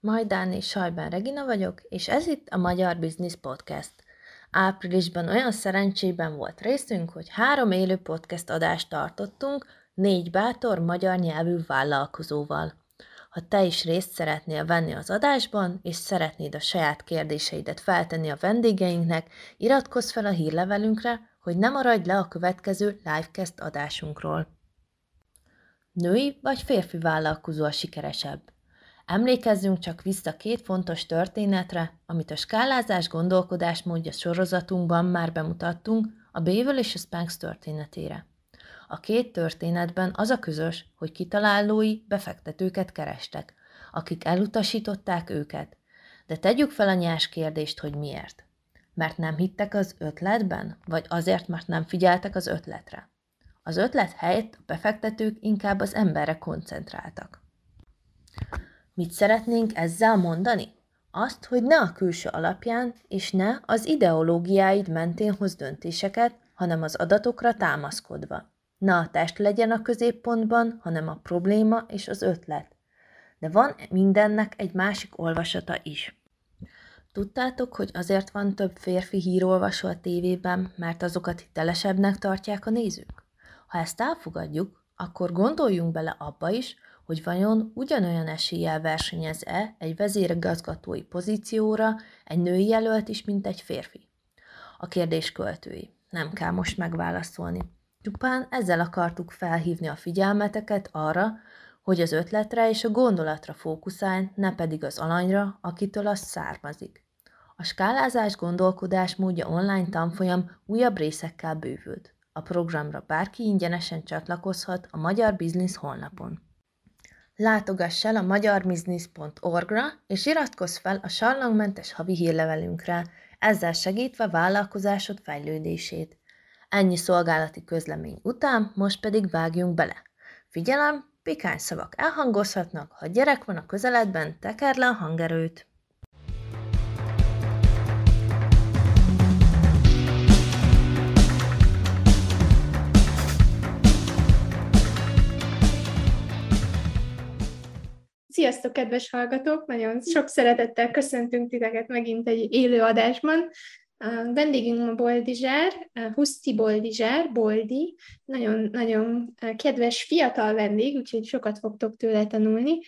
Majdán és Sajbán Regina vagyok, és ez itt a Magyar Business Podcast. Áprilisban olyan szerencsében volt részünk, hogy három élő podcast adást tartottunk négy bátor magyar nyelvű vállalkozóval. Ha te is részt szeretnél venni az adásban, és szeretnéd a saját kérdéseidet feltenni a vendégeinknek, iratkozz fel a hírlevelünkre, hogy ne maradj le a következő livecast adásunkról. Női vagy férfi vállalkozó a sikeresebb? Emlékezzünk csak vissza két fontos történetre, amit a skálázás gondolkodásmódja sorozatunkban már bemutattunk, a Bével és a Spanx történetére. A két történetben az a közös, hogy kitalálói befektetőket kerestek, akik elutasították őket. De tegyük fel a nyers kérdést, hogy miért. Mert nem hittek az ötletben, vagy azért, mert nem figyeltek az ötletre. Az ötlet helyett a befektetők inkább az emberre koncentráltak. Mit szeretnénk ezzel mondani? Azt, hogy ne a külső alapján, és ne az ideológiáid mentén hoz döntéseket, hanem az adatokra támaszkodva. Ne a test legyen a középpontban, hanem a probléma és az ötlet. De van mindennek egy másik olvasata is. Tudtátok, hogy azért van több férfi hírolvasó a tévében, mert azokat hitelesebbnek tartják a nézők? Ha ezt elfogadjuk, akkor gondoljunk bele abba is, hogy vajon ugyanolyan eséllyel versenyez-e egy vezérigazgatói pozícióra egy női jelölt is, mint egy férfi. A kérdés költői. Nem kell most megválaszolni. Csupán ezzel akartuk felhívni a figyelmeteket arra, hogy az ötletre és a gondolatra fókuszálj, ne pedig az alanyra, akitől az származik. A skálázás gondolkodás módja online tanfolyam újabb részekkel bővült. A programra bárki ingyenesen csatlakozhat a Magyar Biznisz honlapon. Látogass el a magyarbiznisz.org-ra, és iratkozz fel a sarlangmentes havi hírlevelünkre, ezzel segítve vállalkozásod fejlődését. Ennyi szolgálati közlemény után, most pedig vágjunk bele. Figyelem, pikány szavak elhangozhatnak, ha gyerek van a közeledben, teker le a hangerőt. Sziasztok, kedves hallgatók! Nagyon sok szeretettel köszöntünk titeket megint egy élő adásban. A vendégünk ma Boldizsár, Huszti Boldizsár, Boldi, nagyon, nagyon kedves fiatal vendég, úgyhogy sokat fogtok tőle tanulni.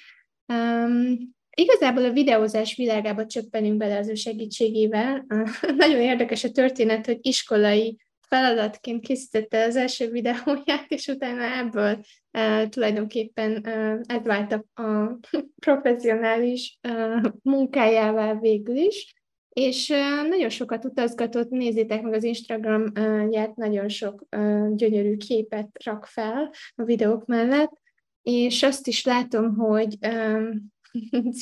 Um, igazából a videózás világába csöppenünk bele az ő segítségével. Nagyon érdekes a történet, hogy iskolai feladatként készítette az első videóját, és utána ebből uh, tulajdonképpen uh, ez vált a, a professzionális uh, munkájává végül is, és uh, nagyon sokat utazgatott, nézzétek meg az Instagram-ját, nagyon sok uh, gyönyörű képet rak fel a videók mellett, és azt is látom, hogy um,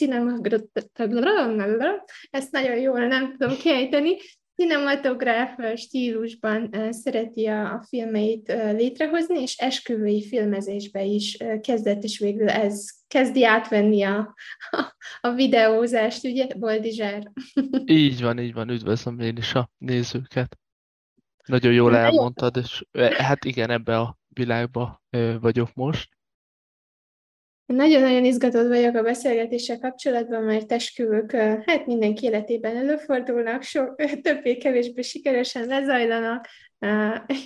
ezt nagyon jól nem tudom kiejteni, cinematográf stílusban szereti a, a filmeit létrehozni, és esküvői filmezésbe is kezdett, és végül ez kezdi átvenni a, a, a videózást, ugye, Boldizsár? Így van, így van, üdvözlöm én is a nézőket. Nagyon jól elmondtad, és hát igen, ebbe a világba vagyok most. Nagyon-nagyon izgatott vagyok a beszélgetéssel kapcsolatban, mert esküvők hát mindenki életében előfordulnak, sok, többé-kevésbé sikeresen lezajlanak,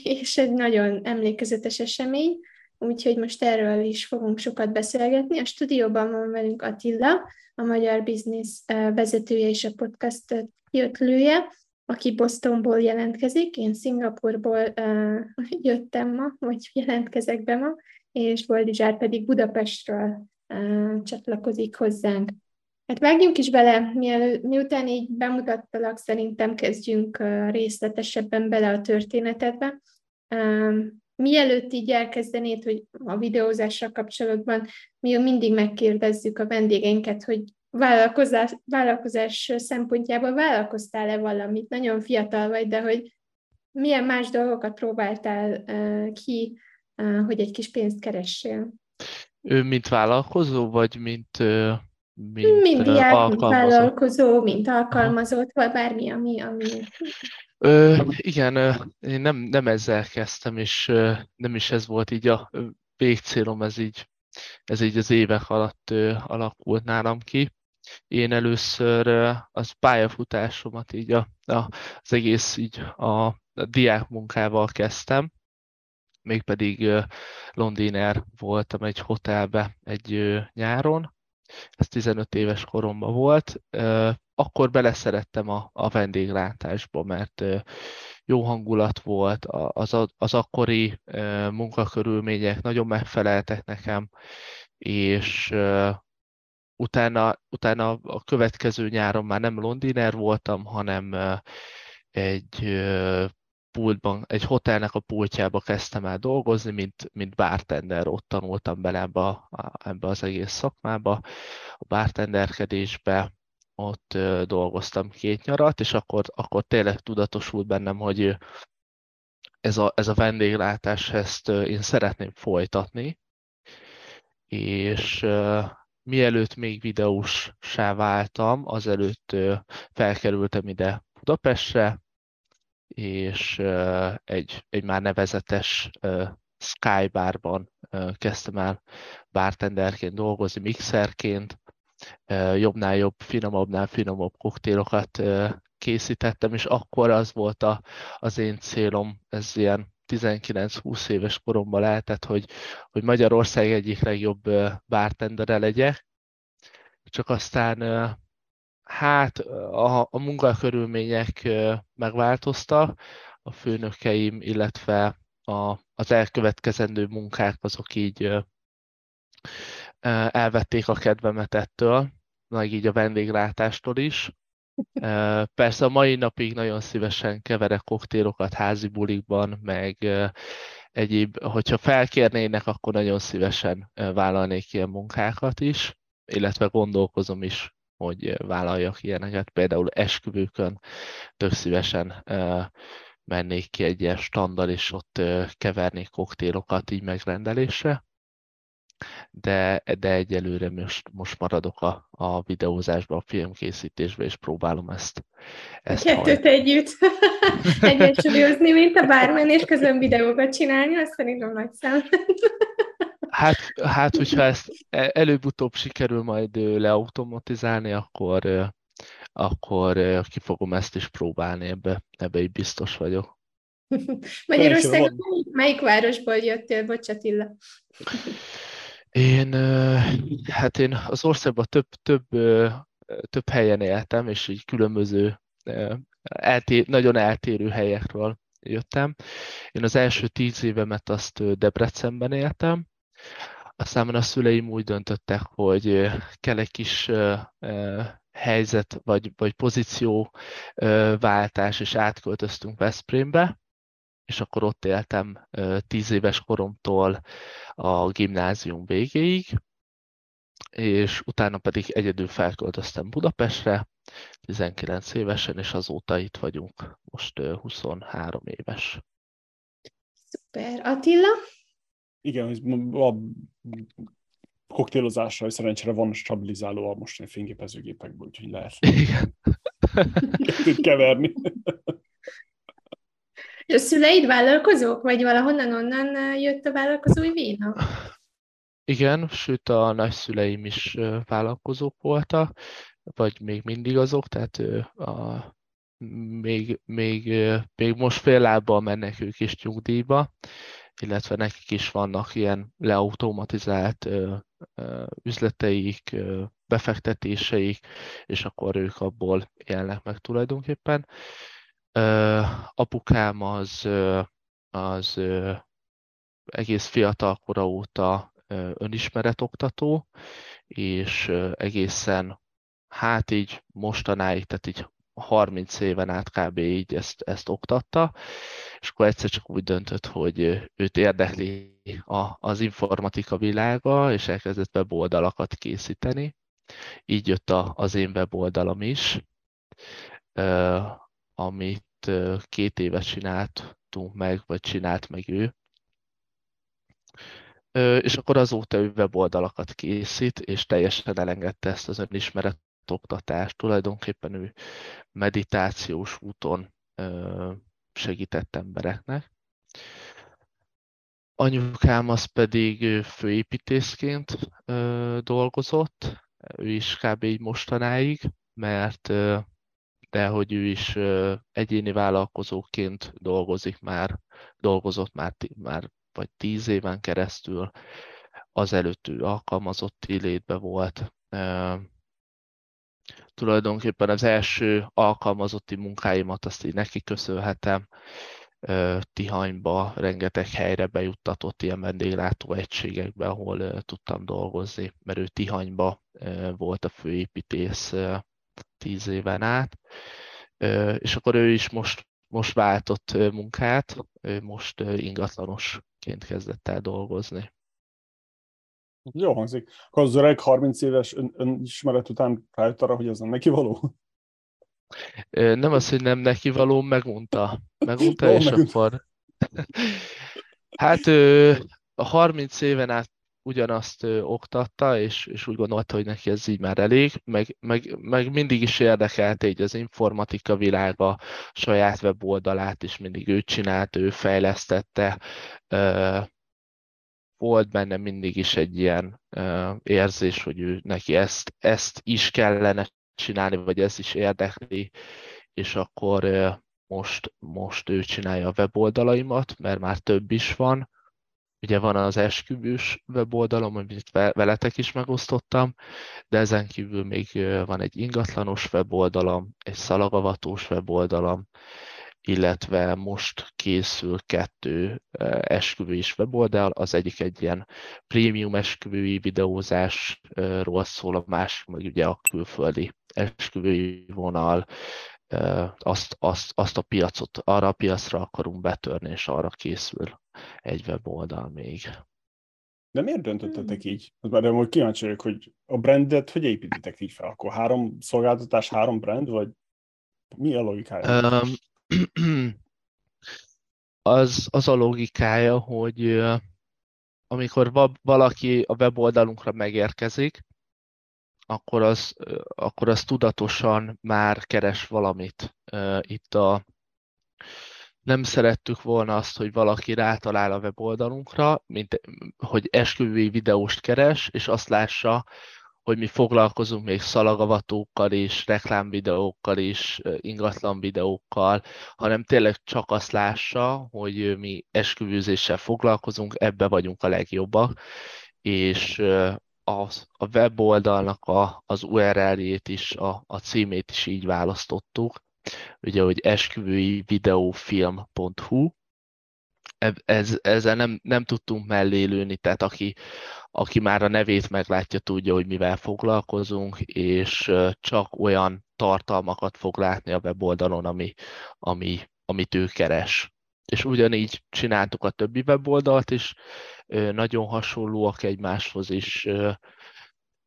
és egy nagyon emlékezetes esemény, úgyhogy most erről is fogunk sokat beszélgetni. A stúdióban van velünk Attila, a Magyar Biznisz vezetője és a podcast kiötlője, aki Bostonból jelentkezik, én Szingapurból jöttem ma, vagy jelentkezek be ma, és Boldizsár pedig Budapestről uh, csatlakozik hozzánk. Hát vágjunk is bele, mielőtt, miután így bemutattalak, szerintem kezdjünk részletesebben bele a történetedbe. Mielőtt így elkezdenéd, hogy a videózással kapcsolatban mi mindig megkérdezzük a vendégeinket, hogy vállalkozás, vállalkozás szempontjából vállalkoztál-e valamit? Nagyon fiatal vagy, de hogy milyen más dolgokat próbáltál ki hogy egy kis pénzt keressél. Ő mint vállalkozó, vagy mint, mint mint diák, mint vállalkozó, mint alkalmazott, vagy bármi, ami... ami... Ö, igen, én nem, nem ezzel kezdtem, és nem is ez volt így a végcélom, ez így, ez így az évek alatt alakult nálam ki. én először az pályafutásomat így a, a, az egész így a, a diák munkával kezdtem, mégpedig londiner voltam egy hotelbe egy nyáron, ez 15 éves koromban volt, akkor beleszerettem a, a vendéglátásba, mert jó hangulat volt, az, az akkori munkakörülmények nagyon megfeleltek nekem, és utána, utána a következő nyáron már nem londiner voltam, hanem egy pultban, egy hotelnek a pultjába kezdtem el dolgozni, mint, mint bartender, ott tanultam bele ebbe, a, ebbe az egész szakmába, a bartenderkedésbe, ott dolgoztam két nyarat, és akkor, akkor tényleg tudatosult bennem, hogy ez a, ez a vendéglátás, ezt én szeretném folytatni, és mielőtt még videósá váltam, azelőtt felkerültem ide Budapestre, és egy, egy már nevezetes Skybarban kezdtem el bartenderként dolgozni, mixerként, jobbnál jobb, finomabbnál finomabb koktélokat készítettem, és akkor az volt a, az én célom, ez ilyen 19-20 éves koromban lehetett, hogy, hogy Magyarország egyik legjobb bartendere legyek, csak aztán hát a, a munkakörülmények megváltoztak, a főnökeim, illetve a, az elkövetkezendő munkák azok így elvették a kedvemet ettől, meg így a vendéglátástól is. Persze a mai napig nagyon szívesen keverek koktélokat házi bulikban, meg egyéb, hogyha felkérnének, akkor nagyon szívesen vállalnék ilyen munkákat is, illetve gondolkozom is, hogy vállaljak ilyeneket. Például esküvőkön tök szívesen mennék ki egy ilyen standal, és ott kevernék koktélokat így megrendelésre de, de egyelőre most, most maradok a, a videózásban, a filmkészítésben, és próbálom ezt, ezt Kettőt hajt. együtt egyensúlyozni, mint a bármen, és közben videókat csinálni, azt szerintem nagy szám. Hát, hát, hogyha ezt e, előbb-utóbb sikerül majd leautomatizálni, akkor, akkor ki fogom ezt is próbálni, ebbe, ebbe így biztos vagyok. Magyarországon melyik városból jöttél, bocs Attila? Én, hát én az országban több, több, több helyen éltem, és így különböző, eltér, nagyon eltérő helyekről jöttem. Én az első tíz évemet azt Debrecenben éltem, aztán a szüleim úgy döntöttek, hogy kell egy kis helyzet vagy, vagy pozícióváltás, és átköltöztünk Veszprémbe, és akkor ott éltem tíz éves koromtól a gimnázium végéig, és utána pedig egyedül felköltöztem Budapestre, 19 évesen, és azóta itt vagyunk, most 23 éves. Szuper. Attila? Igen, a koktélozásra szerencsére van stabilizáló a mostani fényképezőgépekből, úgyhogy lehet Igen. keverni. És a szüleid vállalkozók, vagy valahonnan onnan jött a vállalkozói véna? Igen, sőt a nagyszüleim is vállalkozók voltak, vagy még mindig azok, tehát a, még, még, még most fél lábbal mennek ők is nyugdíjba, illetve nekik is vannak ilyen leautomatizált üzleteik, befektetéseik, és akkor ők abból élnek meg tulajdonképpen. Apukám az, az egész fiatal kora óta önismeretoktató, és egészen hát így mostanáig, tehát így 30 éven át kb. így ezt, ezt oktatta, és akkor egyszer csak úgy döntött, hogy őt érdekli a, az informatika világa, és elkezdett weboldalakat készíteni. Így jött a, az én weboldalam is, amit két éve csináltunk meg, vagy csinált meg ő. És akkor azóta ő weboldalakat készít, és teljesen elengedte ezt az önismeret oktatást. Tulajdonképpen ő meditációs úton segített embereknek. Anyukám az pedig főépítészként dolgozott, ő is kb. így mostanáig, mert de hogy ő is egyéni vállalkozóként dolgozik már, dolgozott már, már vagy tíz éven keresztül, azelőtt ő alkalmazotti létbe volt. Tulajdonképpen az első alkalmazotti munkáimat azt így neki köszönhetem. Tihanyba rengeteg helyre bejuttatott ilyen vendéglátó egységekbe, ahol tudtam dolgozni, mert ő Tihanyba volt a főépítész tíz éven át, és akkor ő is most, most váltott munkát, ő most ingatlanosként kezdett el dolgozni. Jó hangzik. Akkor az öreg 30 éves ön, önismeret után rájött arra, hogy ez nem neki való? Nem az, hogy nem neki való, megmondta. Megmondta, és akkor... Hát a 30 éven át ugyanazt ö, oktatta, és, és úgy gondolta, hogy neki ez így már elég, meg, meg, meg mindig is érdekelte így az informatika világa, saját weboldalát is mindig ő csinált, ő fejlesztette, ö, volt benne mindig is egy ilyen érzés, hogy ő neki ezt, ezt is kellene csinálni, vagy ez is érdekli, és akkor most, most ő csinálja a weboldalaimat, mert már több is van, Ugye van az esküvős weboldalom, amit veletek is megosztottam, de ezen kívül még van egy ingatlanos weboldalom, egy szalagavatós weboldalom, illetve most készül kettő esküvői weboldal, az egyik egy ilyen prémium esküvői videózásról szól, a másik meg ugye a külföldi esküvői vonal, azt, azt, azt a piacot, arra a piacra akarunk betörni, és arra készül egy weboldal még. De miért döntöttetek hmm. így? Mert most kíváncsi vagyok, hogy a brandet hogy építitek így fel? Akkor három szolgáltatás, három brand, vagy mi a logikája? Um, az, az a logikája, hogy amikor valaki a weboldalunkra megérkezik, akkor az, akkor az tudatosan már keres valamit. Itt a nem szerettük volna azt, hogy valaki rátalál a weboldalunkra, mint hogy esküvői videóst keres, és azt lássa, hogy mi foglalkozunk még szalagavatókkal is, reklámvideókkal is, ingatlan videókkal, hanem tényleg csak azt lássa, hogy mi esküvőzéssel foglalkozunk, ebbe vagyunk a legjobbak, és az, a weboldalnak a, az URL-jét is, a, a címét is így választottuk, ugye, hogy esküvői videófilm.hu, ez, ezzel nem, nem tudtunk mellé lőni, tehát aki, aki már a nevét meglátja, tudja, hogy mivel foglalkozunk, és csak olyan tartalmakat fog látni a weboldalon, ami, ami, amit ő keres. És ugyanígy csináltuk a többi weboldalt is, nagyon hasonlóak egymáshoz is,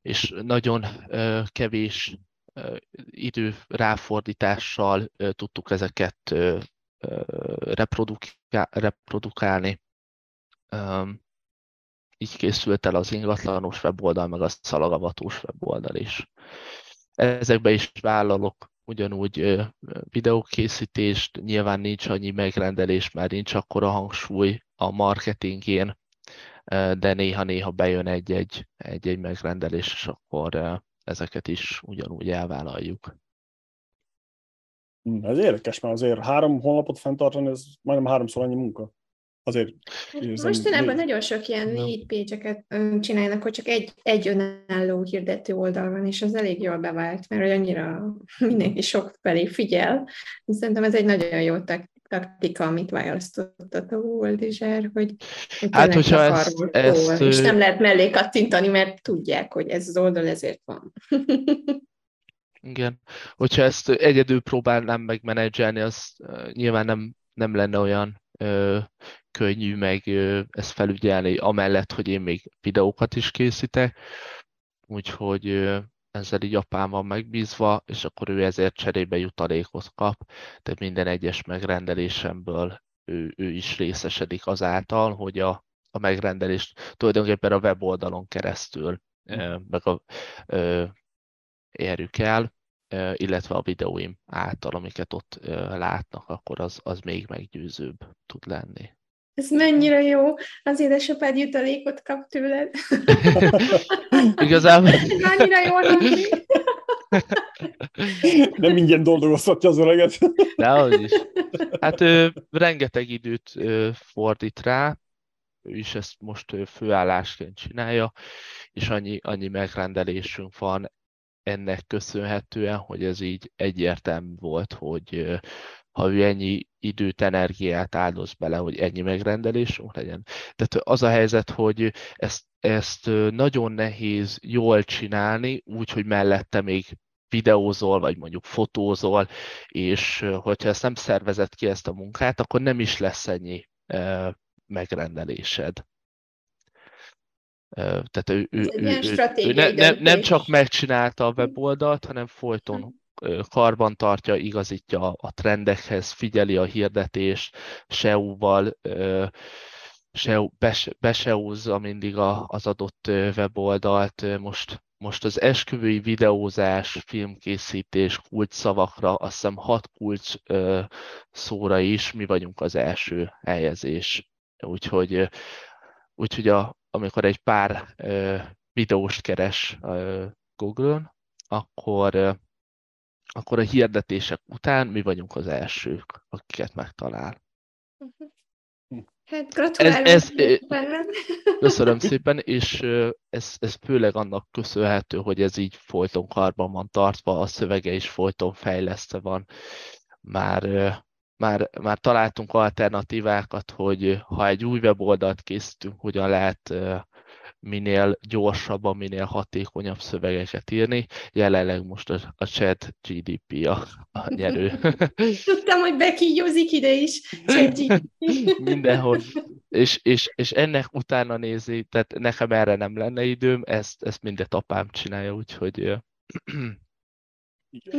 és nagyon kevés idő ráfordítással tudtuk ezeket reprodukálni. Így készült el az ingatlanos weboldal, meg a szalagavatós weboldal is. Ezekbe is vállalok ugyanúgy videókészítést, nyilván nincs annyi megrendelés, mert nincs akkora hangsúly a marketingén, de néha-néha bejön egy-egy, egy-egy megrendelés, és akkor ezeket is ugyanúgy elvállaljuk. Hm, ez érdekes, mert azért három honlapot fenntartani, ez majdnem háromszor annyi munka. Azért érzem, Mostanában még... nagyon sok ilyen lead page-eket csinálnak, hogy csak egy, egy önálló hirdető oldal van, és az elég jól bevált, mert annyira mindenki sok felé figyel. Szerintem ez egy nagyon jó taktika, amit választott a Voldizser, hogy, hogy hát, hogyha ezt, ezt, és nem lehet mellé kattintani, mert tudják, hogy ez az oldal ezért van. Igen. Hogyha ezt egyedül próbálnám meg menedzselni, az nyilván nem, nem lenne olyan ö, könnyű meg ezt felügyelni, amellett, hogy én még videókat is készítek. Úgyhogy ezzel így apám van megbízva, és akkor ő ezért cserébe jutalékot kap, tehát minden egyes megrendelésemből ő, ő is részesedik azáltal, hogy a, a megrendelést tulajdonképpen a weboldalon keresztül meg a, ö, érjük el, illetve a videóim által, amiket ott látnak, akkor az, az még meggyőzőbb tud lenni. Ez mennyire jó. Az édesapád jutalékot kap tőled. Igazából... Annyira jó Nem ingyen dolgozhatja az öreget. Dehogy is. Hát ő rengeteg időt ö, fordít rá, ő is ezt most ö, főállásként csinálja, és annyi, annyi megrendelésünk van ennek köszönhetően, hogy ez így egyértelmű volt, hogy ha ő ennyi időt, energiát áldoz bele, hogy ennyi megrendelésünk legyen. Tehát az a helyzet, hogy ezt, ezt nagyon nehéz jól csinálni, úgy, hogy mellette még videózol, vagy mondjuk fotózol, és hogyha ezt nem szervezed ki ezt a munkát, akkor nem is lesz ennyi megrendelésed. Tehát ő, ő, ő, ő, ő ne, ne, nem csak megcsinálta a weboldalt, hanem folyton karban tartja, igazítja a trendekhez, figyeli a hirdetést, SEO-val, SEO, beseózza mindig az adott weboldalt. Most, most az esküvői videózás, filmkészítés kulcs szavakra, azt hiszem hat kulcs szóra is mi vagyunk az első helyezés. Úgyhogy, úgyhogy a, amikor egy pár videóst keres Google-on, akkor akkor a hirdetések után mi vagyunk az elsők, akiket megtalál. Hát gratulálok. Ez, ez, köszönöm szépen, és ez, ez főleg annak köszönhető, hogy ez így folyton karban van tartva, a szövege is folyton fejlesztve van. Már, már, már találtunk alternatívákat, hogy ha egy új weboldalt készítünk, hogyan lehet minél gyorsabban, minél hatékonyabb szövegeket írni. Jelenleg most a, a chat GDP a, a nyerő. Tudtam, hogy bekígyózik ide is. Mindenhol. És, és, és ennek utána nézi, tehát nekem erre nem lenne időm, ezt, ezt mindet apám csinálja, úgyhogy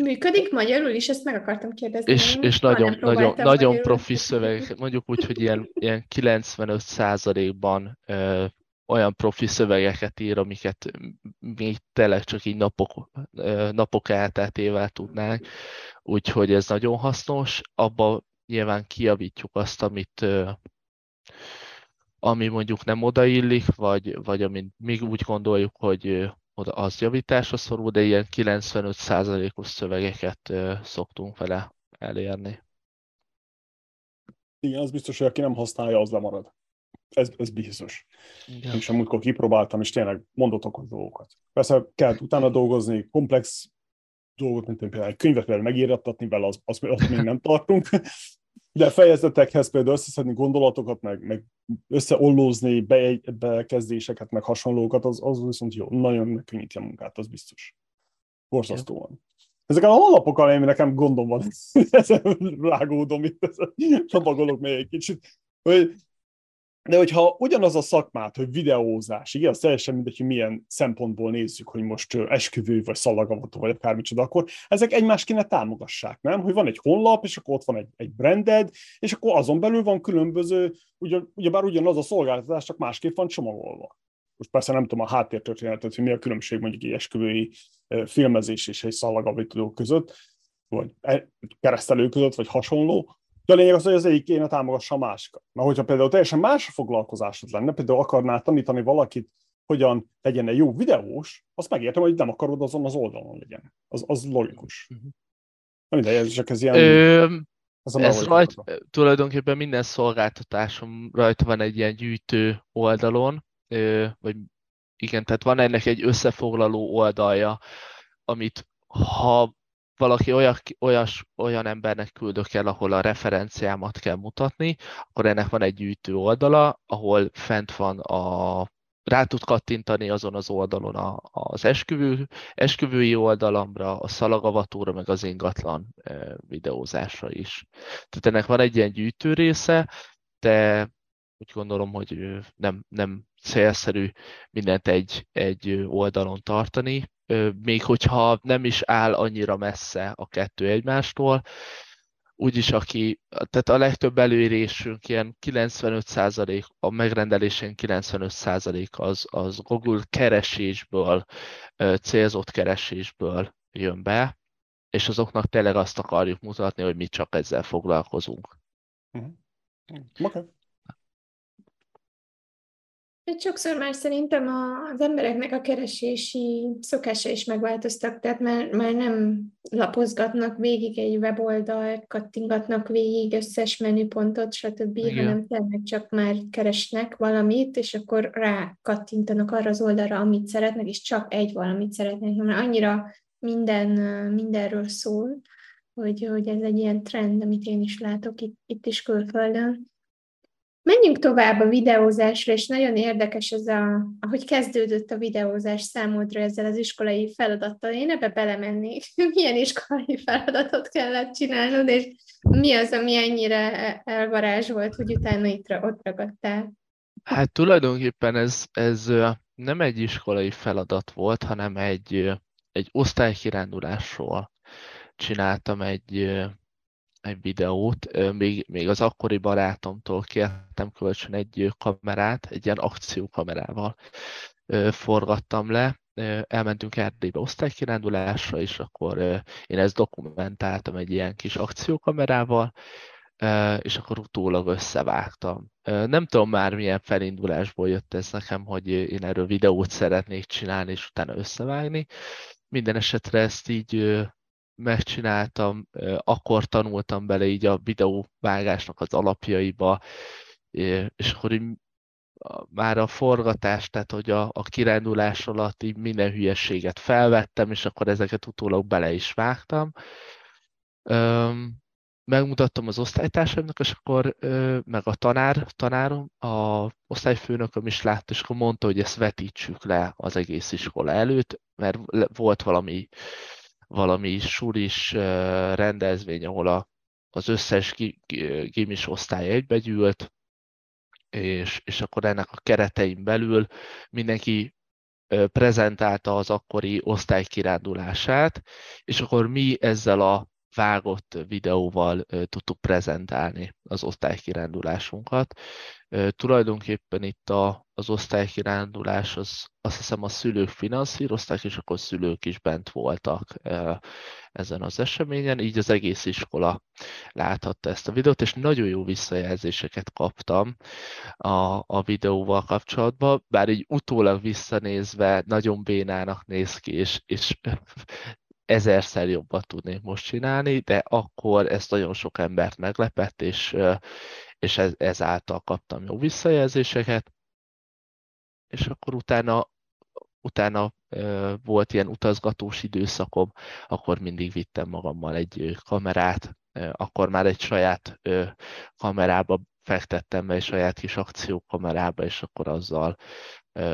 Működik magyarul is, ezt meg akartam kérdezni. És, és nagyon, nagyon, nagyon profi szöveg, mondjuk úgy, hogy ilyen, ilyen 95%-ban olyan profi szövegeket ír, amiket mi tényleg csak így napok, napok elteltével tudnánk, úgyhogy ez nagyon hasznos. Abba nyilván kiavítjuk azt, amit ami mondjuk nem odaillik, vagy, vagy amit még úgy gondoljuk, hogy oda az javításra szorul, de ilyen 95%-os szövegeket szoktunk vele elérni. Igen, az biztos, hogy aki nem használja, az lemarad. Ez, ez biztos. Igen. Én sem múltkor kipróbáltam, és tényleg mondott okos dolgokat. Persze kell utána dolgozni, komplex dolgot, mint például egy könyvet például megírattatni vele, az, az, az még nem tartunk. De fejezetekhez például összeszedni gondolatokat, meg, meg összeollózni be, bekezdéseket, meg hasonlókat, az, az viszont jó, nagyon megkönnyíti a munkát, az biztos. Borzasztóan. Ezeken a honlapokkal én nekem gondom van, ezen rágódom itt, csapagolok még egy kicsit, hogy de hogyha ugyanaz a szakmát, hogy videózás, igen, az teljesen mindegy, hogy milyen szempontból nézzük, hogy most esküvő, vagy szalagavató, vagy akármicsoda, akkor ezek egymást kéne támogassák, nem? Hogy van egy honlap, és akkor ott van egy, egy branded, és akkor azon belül van különböző, ugyan, ugyebár ugyanaz a szolgáltatás, csak másképp van csomagolva. Most persze nem tudom a háttértörténetet, hogy mi a különbség mondjuk egy esküvői filmezés és egy szalagavító között, vagy e, keresztelő között, vagy hasonló, de a lényeg az, hogy az egyik kéne támogassa a másikat. Mert hogyha például teljesen más a foglalkozásod lenne, például akarnál tanítani valakit, hogyan legyen egy jó videós, azt megértem, hogy nem akarod azon az oldalon legyen. Az, az logikus. Uh-huh. Mindegy, ez csak ez ilyen... Ö, ez, ez rajt, tulajdonképpen minden szolgáltatásom rajta van egy ilyen gyűjtő oldalon, ö, vagy igen, tehát van ennek egy összefoglaló oldalja, amit ha valaki olyas, olyas, olyan embernek küldök el, ahol a referenciámat kell mutatni, akkor ennek van egy gyűjtő oldala, ahol fent van a rá tud kattintani azon az oldalon a, az esküvő, esküvői oldalamra, a szalagavatóra, meg az ingatlan videózásra is. Tehát ennek van egy ilyen gyűjtő része, de úgy gondolom, hogy nem, nem célszerű mindent egy, egy oldalon tartani, még hogyha nem is áll annyira messze a kettő egymástól, úgyis aki, tehát a legtöbb előírésünk ilyen 95% a megrendelésen 95% az, az Google keresésből, célzott keresésből jön be, és azoknak tényleg azt akarjuk mutatni, hogy mi csak ezzel foglalkozunk. Uh-huh. Okay. Egy sokszor már szerintem az embereknek a keresési szokása is megváltoztak, tehát már, már nem lapozgatnak végig egy weboldalt, kattingatnak végig összes menüpontot, stb., Igen. hanem tényleg csak már keresnek valamit, és akkor rá kattintanak arra az oldalra, amit szeretnek, és csak egy valamit szeretnek, mert annyira minden, mindenről szól, hogy, hogy ez egy ilyen trend, amit én is látok itt, itt is külföldön. Menjünk tovább a videózásra, és nagyon érdekes ez a, ahogy kezdődött a videózás számodra ezzel az iskolai feladattal. Én ebbe belemennék. Milyen iskolai feladatot kellett csinálnod, és mi az, ami ennyire elvarázs volt, hogy utána itt ott ragadtál? Hát tulajdonképpen ez, ez nem egy iskolai feladat volt, hanem egy, egy osztálykirándulásról csináltam egy, egy videót, még, még az akkori barátomtól kértem kölcsön egy kamerát, egy ilyen akciókamerával forgattam le, elmentünk Erdélybe osztálykirándulásra, és akkor én ezt dokumentáltam egy ilyen kis akciókamerával, és akkor utólag összevágtam. Nem tudom már milyen felindulásból jött ez nekem, hogy én erről videót szeretnék csinálni, és utána összevágni. Minden esetre ezt így megcsináltam, akkor tanultam bele így a videóvágásnak az alapjaiba, és akkor így már a forgatás, tehát hogy a, a kirándulás alatt így minden hülyességet felvettem, és akkor ezeket utólag bele is vágtam. megmutattam az osztálytársaimnak, és akkor meg a tanár, tanárom, a osztályfőnököm is látta, és akkor mondta, hogy ezt vetítsük le az egész iskola előtt, mert volt valami valami sulis rendezvény, ahol a, az összes gimis osztály egybegyűlt, és, és akkor ennek a keretein belül mindenki prezentálta az akkori osztály kirándulását, és akkor mi ezzel a vágott videóval tudtuk prezentálni az osztálykirándulásunkat. Tulajdonképpen itt a, az osztálykirándulás, az, azt hiszem a szülők finanszírozták, és akkor szülők is bent voltak ezen az eseményen, így az egész iskola láthatta ezt a videót, és nagyon jó visszajelzéseket kaptam a, a videóval kapcsolatban, bár így utólag visszanézve nagyon bénának néz ki, és, és ezerszer jobban tudnék most csinálni, de akkor ez nagyon sok embert meglepett, és, és ez, ezáltal kaptam jó visszajelzéseket, és akkor utána, utána volt ilyen utazgatós időszakom, akkor mindig vittem magammal egy kamerát, akkor már egy saját kamerába fektettem be egy saját kis akciókamerába, és akkor azzal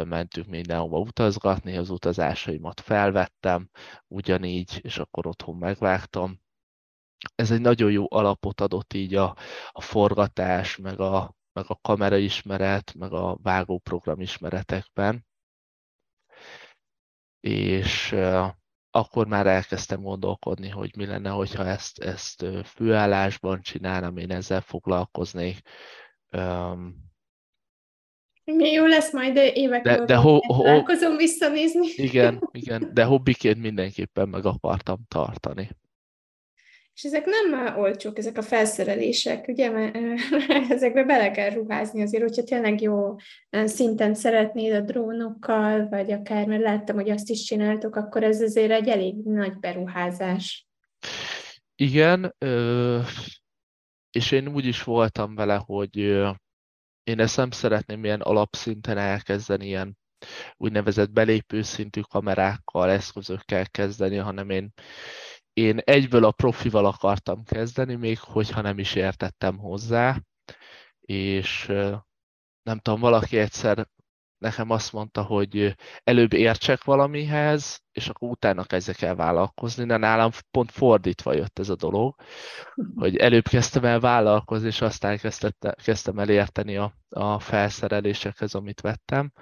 mentünk mindenhova utazgatni, az utazásaimat felvettem, ugyanígy, és akkor otthon megvágtam. Ez egy nagyon jó alapot adott így a, a forgatás, meg a, meg a kamera ismeret, meg a vágóprogram ismeretekben. És akkor már elkezdtem gondolkodni, hogy mi lenne, hogyha ezt, ezt főállásban csinálnám, én ezzel foglalkoznék. Mi jó lesz majd évek de, de ho, ho, visszanézni. Igen, igen, de hobbiként mindenképpen meg akartam tartani. És ezek nem olcsók, ezek a felszerelések, ugye, mert ezekbe bele kell ruházni azért, hogyha tényleg jó szinten szeretnéd a drónokkal, vagy akár, mert láttam, hogy azt is csináltok, akkor ez azért egy elég nagy beruházás. Igen, és én úgy is voltam vele, hogy én ezt nem szeretném ilyen alapszinten elkezdeni, ilyen úgynevezett belépő szintű kamerákkal, eszközökkel kezdeni, hanem én én egyből a profival akartam kezdeni, még hogyha nem is értettem hozzá, és nem tudom, valaki egyszer nekem azt mondta, hogy előbb értsek valamihez, és akkor utána kezdjek el vállalkozni, de nálam pont fordítva jött ez a dolog, hogy előbb kezdtem el vállalkozni, és aztán kezdtem el érteni a, a felszerelésekhez, amit vettem,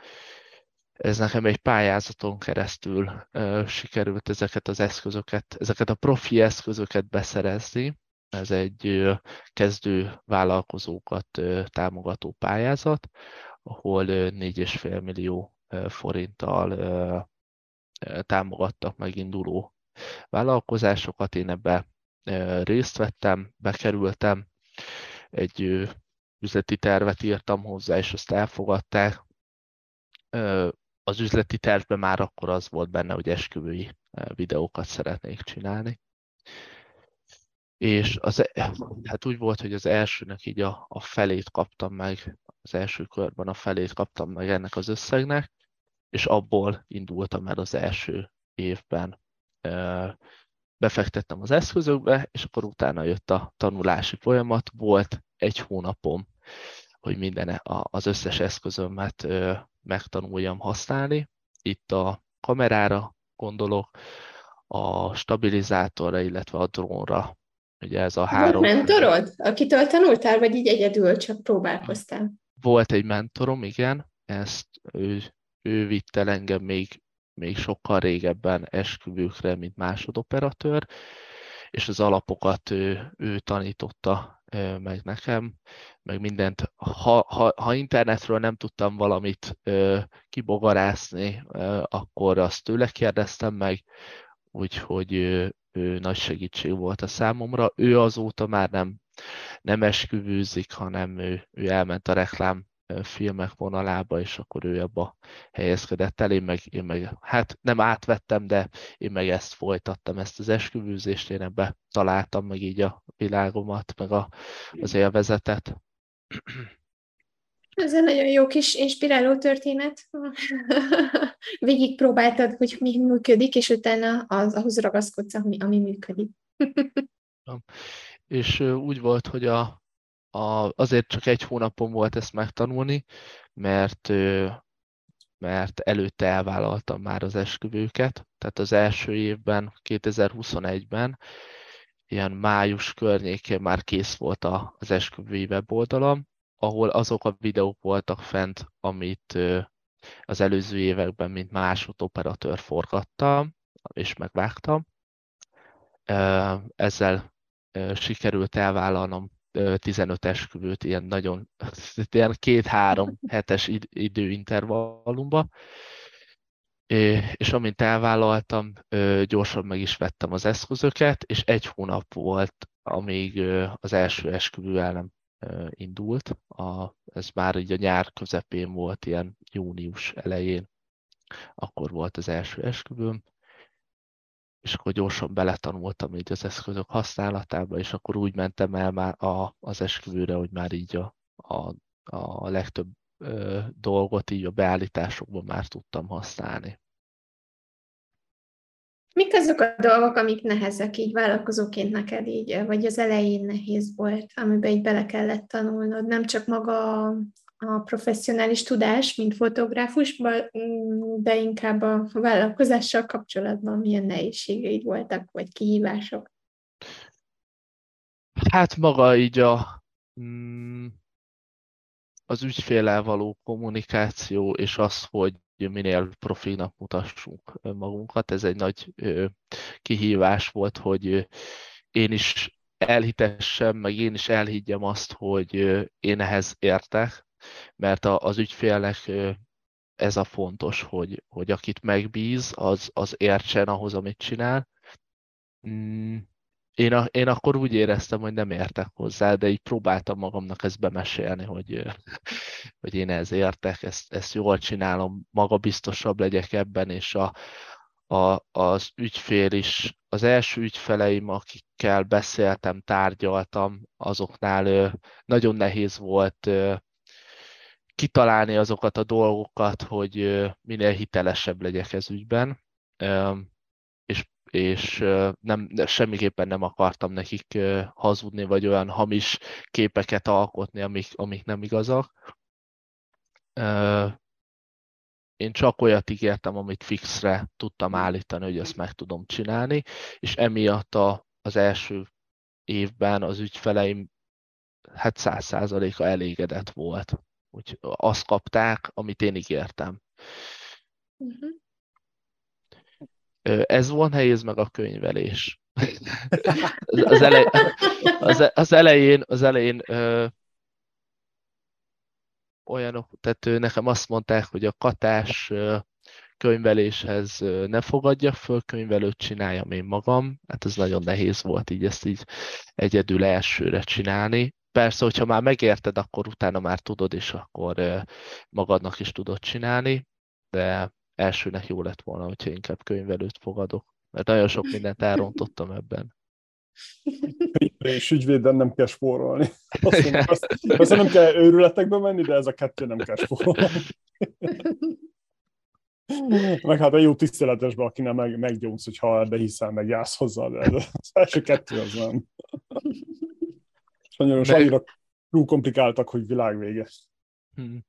ez nekem egy pályázaton keresztül uh, sikerült ezeket az eszközöket, ezeket a profi eszközöket beszerezni. Ez egy uh, kezdő vállalkozókat uh, támogató pályázat, ahol uh, 4,5 millió forinttal támogattak meginduló vállalkozásokat. Én ebbe részt vettem, bekerültem, egy üzleti tervet írtam hozzá, és azt elfogadták, az üzleti tervben már akkor az volt benne, hogy esküvői videókat szeretnék csinálni. És az, hát úgy volt, hogy az elsőnek így a, a felét kaptam meg, az első körben a felét kaptam meg ennek az összegnek, és abból indultam el az első évben. Befektettem az eszközökbe, és akkor utána jött a tanulási folyamat. Volt egy hónapom, hogy minden az összes eszközömet megtanuljam használni. Itt a kamerára gondolok, a stabilizátorra, illetve a drónra. Ugye ez a három... Volt mentorod, akitől tanultál, vagy így egyedül csak próbálkoztál? Volt egy mentorom, igen, ezt ő, ő vitt el engem még, még sokkal régebben esküvőkre, mint másodoperatőr, és az alapokat ő, ő tanította meg nekem, meg mindent. Ha, ha, ha internetről nem tudtam valamit ö, kibogarászni, ö, akkor azt tőle kérdeztem meg, úgyhogy ő, ő nagy segítség volt a számomra. Ő azóta már nem, nem esküvőzik, hanem ő, ő elment a reklám filmek vonalába, és akkor ő abba helyezkedett el, én meg, én meg, hát nem átvettem, de én meg ezt folytattam, ezt az esküvőzést, én ebbe találtam meg így a világomat, meg a, az élvezetet. Ez egy nagyon jó kis inspiráló történet. Végig próbáltad, hogy mi működik, és utána az, ahhoz ragaszkodsz, ami, ami működik. és úgy volt, hogy a, a, azért csak egy hónapon volt ezt megtanulni, mert, mert előtte elvállaltam már az esküvőket, tehát az első évben, 2021-ben, ilyen május környékén már kész volt az esküvői weboldalam, ahol azok a videók voltak fent, amit az előző években, mint másodoperatőr forgattam, és megvágtam. Ezzel sikerült elvállalnom 15 esküvőt ilyen nagyon, ilyen két-három hetes időintervallumba, és amint elvállaltam, gyorsan meg is vettem az eszközöket, és egy hónap volt, amíg az első esküvő el nem indult. A, ez már így a nyár közepén volt, ilyen június elején, akkor volt az első esküvőm, és akkor gyorsan beletanultam így az eszközök használatába, és akkor úgy mentem el már a, az esküvőre, hogy már így a, a, a legtöbb ö, dolgot így a beállításokban már tudtam használni. Mik azok a dolgok, amik nehezek így vállalkozóként neked így, vagy az elején nehéz volt, amiben így bele kellett tanulnod? Nem csak maga a professzionális tudás, mint fotográfus, de inkább a vállalkozással kapcsolatban milyen nehézségeid voltak, vagy kihívások? Hát maga így a, mm, az ügyfélel való kommunikáció, és az, hogy minél profinak mutassunk magunkat. Ez egy nagy kihívás volt, hogy én is elhitessem, meg én is elhiggyem azt, hogy én ehhez értek, mert az ügyfélnek ez a fontos, hogy, hogy akit megbíz, az, az értsen ahhoz, amit csinál. Én, a, én akkor úgy éreztem, hogy nem értek hozzá, de így próbáltam magamnak ezt bemesélni, hogy, hogy én ez értek, ezt, ezt jól csinálom, magabiztosabb legyek ebben, és a, a, az ügyfél is, az első ügyfeleim, akikkel beszéltem, tárgyaltam, azoknál nagyon nehéz volt kitalálni azokat a dolgokat, hogy minél hitelesebb legyek ez ügyben, és, és nem, semmiképpen nem akartam nekik hazudni, vagy olyan hamis képeket alkotni, amik, amik nem igazak. Én csak olyat ígértem, amit fixre tudtam állítani, hogy ezt meg tudom csinálni, és emiatt a, az első évben az ügyfeleim hát száz százaléka elégedett volt úgy azt kapták, amit én ígértem. Uh-huh. Ez volt nehéz meg a könyvelés. az, elej, az, az elején, az elején ö, olyanok, tehát nekem azt mondták, hogy a katás ö, könyveléshez ne fogadja föl, könyvelőt csináljam én magam. Hát ez nagyon nehéz volt így ezt így egyedül elsőre csinálni. Persze, hogyha már megérted, akkor utána már tudod, és akkor magadnak is tudod csinálni. de elsőnek jó lett volna, hogyha inkább könyvelőt fogadok, mert nagyon sok mindent elrontottam ebben. És ügyvéden nem kell spórolni. Azt, mondom, azt, azt nem kell őrületekbe menni, de ez a kettő nem kell spórolni. Meg hát a jó tiszteletesben, aki nem meg, meggyónsz, hogyha ebbe hiszel, meg jársz hozzá, de az első kettő az nem. Sajnos meg... annyira túl komplikáltak, hogy világvége. Hmm.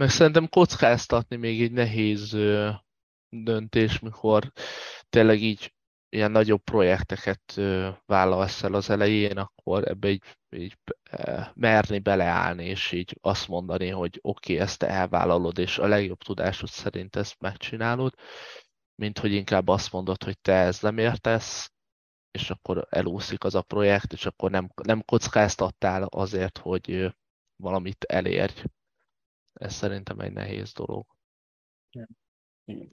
Meg szerintem kockáztatni még egy nehéz döntés, mikor tényleg így ilyen nagyobb projekteket vállalsz el az elején, akkor ebbe így, így merni beleállni, és így azt mondani, hogy oké, okay, ezt elvállalod, és a legjobb tudásod szerint ezt megcsinálod, mint hogy inkább azt mondod, hogy te ez nem értesz, és akkor elúszik az a projekt, és akkor nem, nem kockáztattál azért, hogy valamit elérj. Ez szerintem egy nehéz dolog. Igen.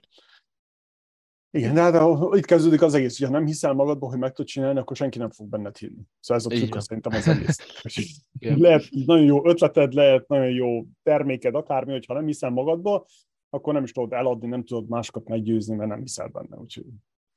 Igen, de hát itt kezdődik az egész, hogyha nem hiszel magadba, hogy meg tudod csinálni, akkor senki nem fog benned hinni. Szóval ez a trükk szerintem az egész. lehet nagyon jó ötleted, lehet nagyon jó terméked, akármi, hogyha nem hiszel magadba, akkor nem is tudod eladni, nem tudod másokat meggyőzni, mert nem hiszel benne. Úgyhogy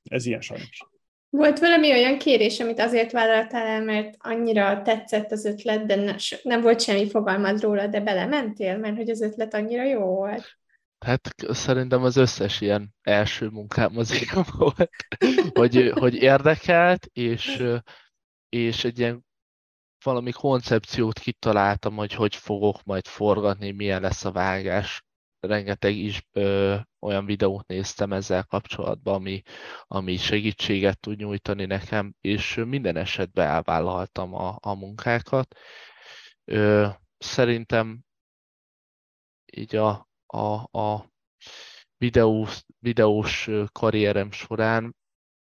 ez ilyen sajnos. Volt valami olyan kérés, amit azért vállaltál el, mert annyira tetszett az ötlet, de ne, nem volt semmi fogalmad róla, de belementél, mert hogy az ötlet annyira jó volt. Hát szerintem az összes ilyen első munkám az ilyen volt, hogy, hogy érdekelt, és, és egy ilyen valami koncepciót kitaláltam, hogy hogy fogok majd forgatni, milyen lesz a vágás. Rengeteg is ö, olyan videót néztem ezzel kapcsolatban, ami, ami segítséget tud nyújtani nekem, és minden esetben elvállaltam a, a munkákat. Ö, szerintem így a, a, a videós, videós karrierem során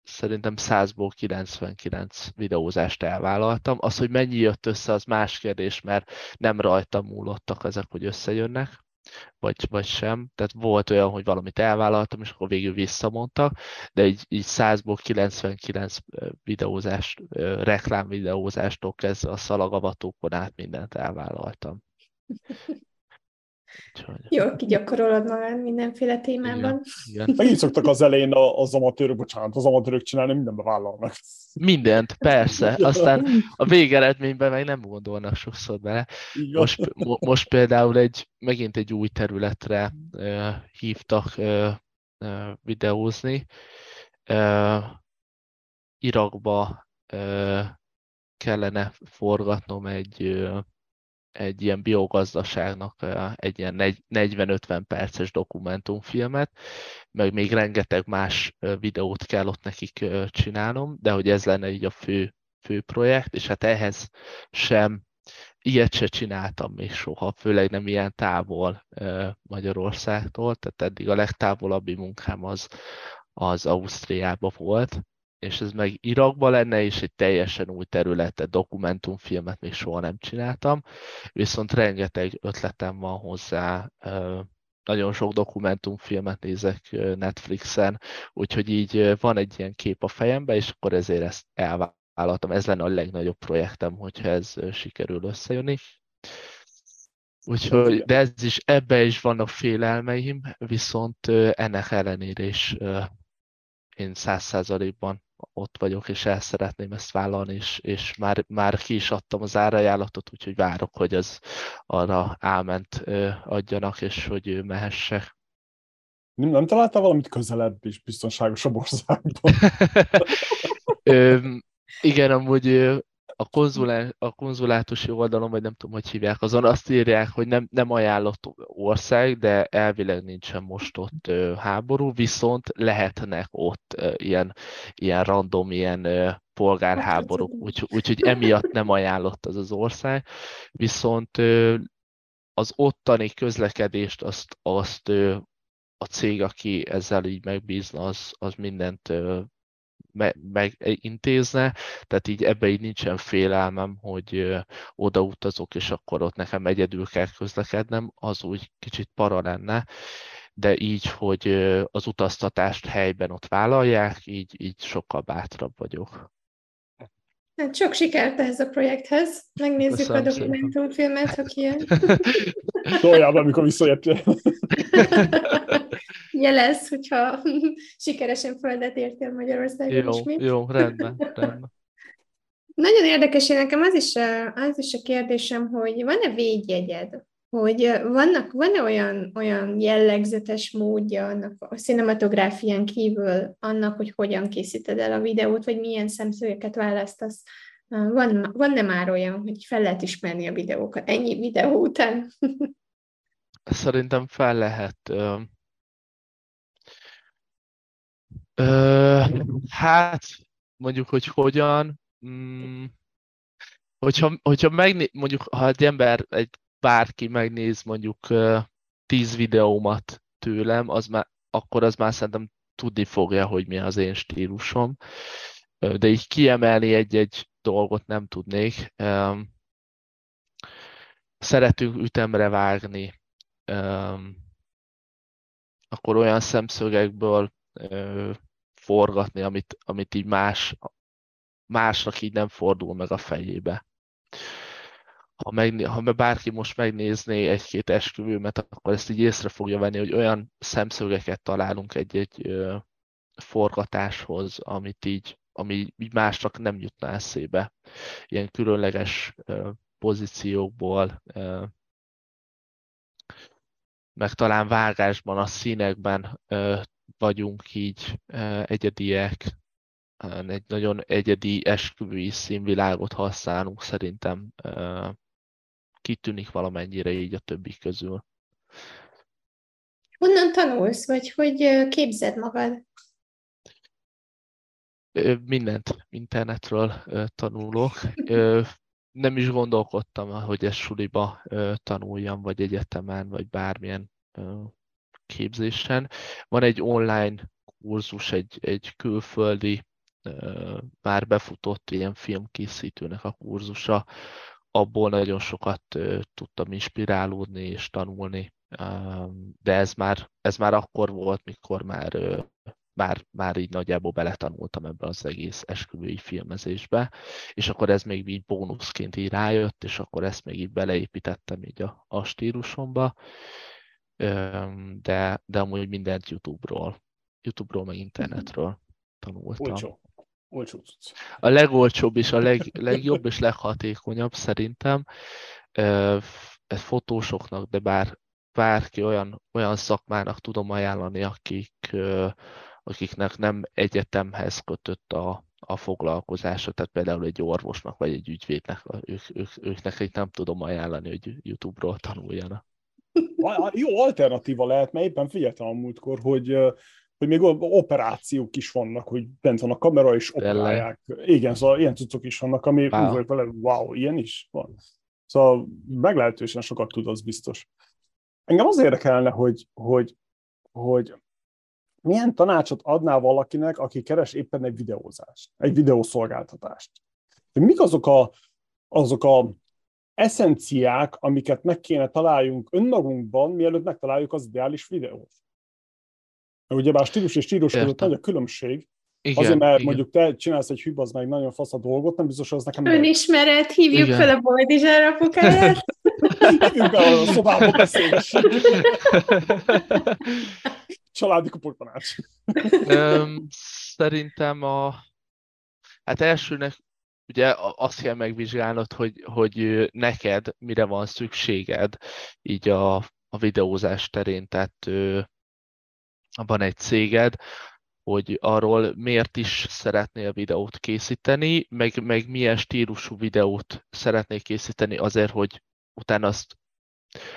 szerintem 100-ból 99 videózást elvállaltam. Az, hogy mennyi jött össze, az más kérdés, mert nem rajtam múlottak ezek, hogy összejönnek, vagy, vagy sem. Tehát volt olyan, hogy valamit elvállaltam, és akkor végül visszamondtak, de így, így 100-ból 99 videózást, reklám videózástól kezdve a szalagavatókon át mindent elvállaltam. Jól kigyakorolod magad mindenféle témában. Igen. igen. Meg így szoktak az elején az amatőrök, bocsánat, az amatőrök csinálni, mindenbe vállalnak. Mindent, persze. Aztán a végeredményben meg nem gondolnak sokszor bele. Most, most például egy, megint egy új területre uh, hívtak uh, uh, videózni. Uh, Irakba uh, kellene forgatnom egy uh, egy ilyen biogazdaságnak egy ilyen 40-50 perces dokumentumfilmet, meg még rengeteg más videót kell ott nekik csinálnom, de hogy ez lenne így a fő, fő projekt, és hát ehhez sem ilyet se csináltam még soha, főleg nem ilyen távol Magyarországtól, tehát eddig a legtávolabbi munkám az, az Ausztriába volt, és ez meg Irakban lenne, és egy teljesen új területet, dokumentumfilmet még soha nem csináltam, viszont rengeteg ötletem van hozzá, nagyon sok dokumentumfilmet nézek Netflixen, úgyhogy így van egy ilyen kép a fejemben, és akkor ezért ezt elvállaltam. Ez lenne a legnagyobb projektem, hogyha ez sikerül összejönni. Úgyhogy, de ez is, ebbe is vannak félelmeim, viszont ennek ellenére is én száz százalékban ott vagyok, és el szeretném ezt vállalni, és, és már, már ki is adtam az árajánlatot, úgyhogy várok, hogy az arra álment adjanak, és hogy mehessek. Nem, nem találtál valamit közelebb és biztonságosabb országban? igen, amúgy a, konzulá, a konzulátusi oldalon, vagy nem tudom, hogy hívják, azon azt írják, hogy nem, nem ajánlott ország, de elvileg nincsen most ott ö, háború, viszont lehetnek ott ö, ilyen, ilyen random, ilyen ö, polgárháborúk, úgyhogy úgy, úgy, emiatt nem ajánlott az az ország, viszont ö, az ottani közlekedést azt, azt ö, a cég, aki ezzel így megbízna, az, az mindent megintézne, tehát így ebbe így nincsen félelmem, hogy odautazok, és akkor ott nekem egyedül kell közlekednem, az úgy kicsit para lenne, de így, hogy az utaztatást helyben ott vállalják, így, így sokkal bátrabb vagyok. Hát sok sikert ehhez a projekthez. Megnézzük Köszönöm a dokumentumfilmet, ha kijön. Toljál amikor visszajöttél. Jelez, hogyha sikeresen földet értél Magyarországon jó, ismét. Jó, rendben, rendben. Nagyon érdekes, én nekem az is, az is a kérdésem, hogy van-e védjegyed? Hogy vannak, van-e olyan, olyan jellegzetes módja annak a cinematográfián kívül annak, hogy hogyan készíted el a videót, vagy milyen szemszögeket választasz? Van, van-e már olyan, hogy fel lehet ismerni a videókat ennyi videó után? Szerintem fel lehet. Hát, mondjuk, hogy hogyan, Mm, hogyha, hogyha megné, mondjuk, ha egy ember, egy bárki megnéz mondjuk tíz videómat tőlem, az már, akkor az már szerintem tudni fogja, hogy mi az én stílusom. De így kiemelni egy-egy dolgot nem tudnék. Szeretünk ütemre vágni, akkor olyan szemszögekből forgatni, amit, amit így más másnak így nem fordul meg a fejébe. Ha, megné- ha bárki most megnézné egy-két esküvőmet, akkor ezt így észre fogja venni, hogy olyan szemszögeket találunk egy-egy forgatáshoz, amit így, ami így másnak nem jutna eszébe. Ilyen különleges pozíciókból, meg talán vágásban, a színekben vagyunk így egyediek, egy nagyon egyedi esküvői színvilágot használunk, szerintem kitűnik valamennyire így a többi közül. Honnan tanulsz, vagy hogy képzed magad? Mindent internetről tanulok. Nem is gondolkodtam, hogy ezt suliba tanuljam, vagy egyetemen, vagy bármilyen képzésen. Van egy online kurzus, egy, egy külföldi már befutott ilyen filmkészítőnek a kurzusa, abból nagyon sokat tudtam inspirálódni és tanulni, de ez már, ez már akkor volt, mikor már, már, már így nagyjából beletanultam ebbe az egész esküvői filmezésbe, és akkor ez még így bónuszként így rájött, és akkor ezt még így beleépítettem így a, a stílusomba, de, de amúgy mindent YouTube-ról, YouTube-ról, meg internetről tanultam. Olcsó. Olcsó A legolcsóbb és a leg, legjobb és leghatékonyabb szerintem ez fotósoknak, de bár bárki olyan, olyan szakmának tudom ajánlani, akik, akiknek nem egyetemhez kötött a, a foglalkozása, tehát például egy orvosnak vagy egy ügyvédnek, ők, ők, ők nekik nem tudom ajánlani, hogy YouTube-ról tanuljanak. Jó alternatíva lehet, mert éppen figyeltem a múltkor, hogy hogy még operációk is vannak, hogy bent van a kamera, és operálják. Igen, szóval ilyen cuccok is vannak, ami wow. úgy vagy vele, wow, ilyen is van. Szóval meglehetősen sokat tud, az biztos. Engem az érdekelne, hogy, hogy, hogy milyen tanácsot adnál valakinek, aki keres éppen egy videózást, egy videószolgáltatást. Mik azok a, azok a eszenciák, amiket meg kéne találjunk önmagunkban, mielőtt megtaláljuk az ideális videót? Ugye bár stílus és stílus között nagy a különbség, igen, Azért, mert igen. mondjuk te csinálsz egy hűb, az meg nagyon fasz a dolgot, nem biztos, hogy az nekem... Önismeret, hívjuk igen. fel a Boldizsár apukáját. hívjuk be a szobába beszélgessünk. Családi kuportanács. Szerintem a... Hát elsőnek ugye azt kell megvizsgálnod, hogy, hogy neked mire van szükséged így a, a videózás terén, tehát van egy céged, hogy arról miért is szeretnél videót készíteni, meg, meg milyen stílusú videót szeretnél készíteni azért, hogy utána azt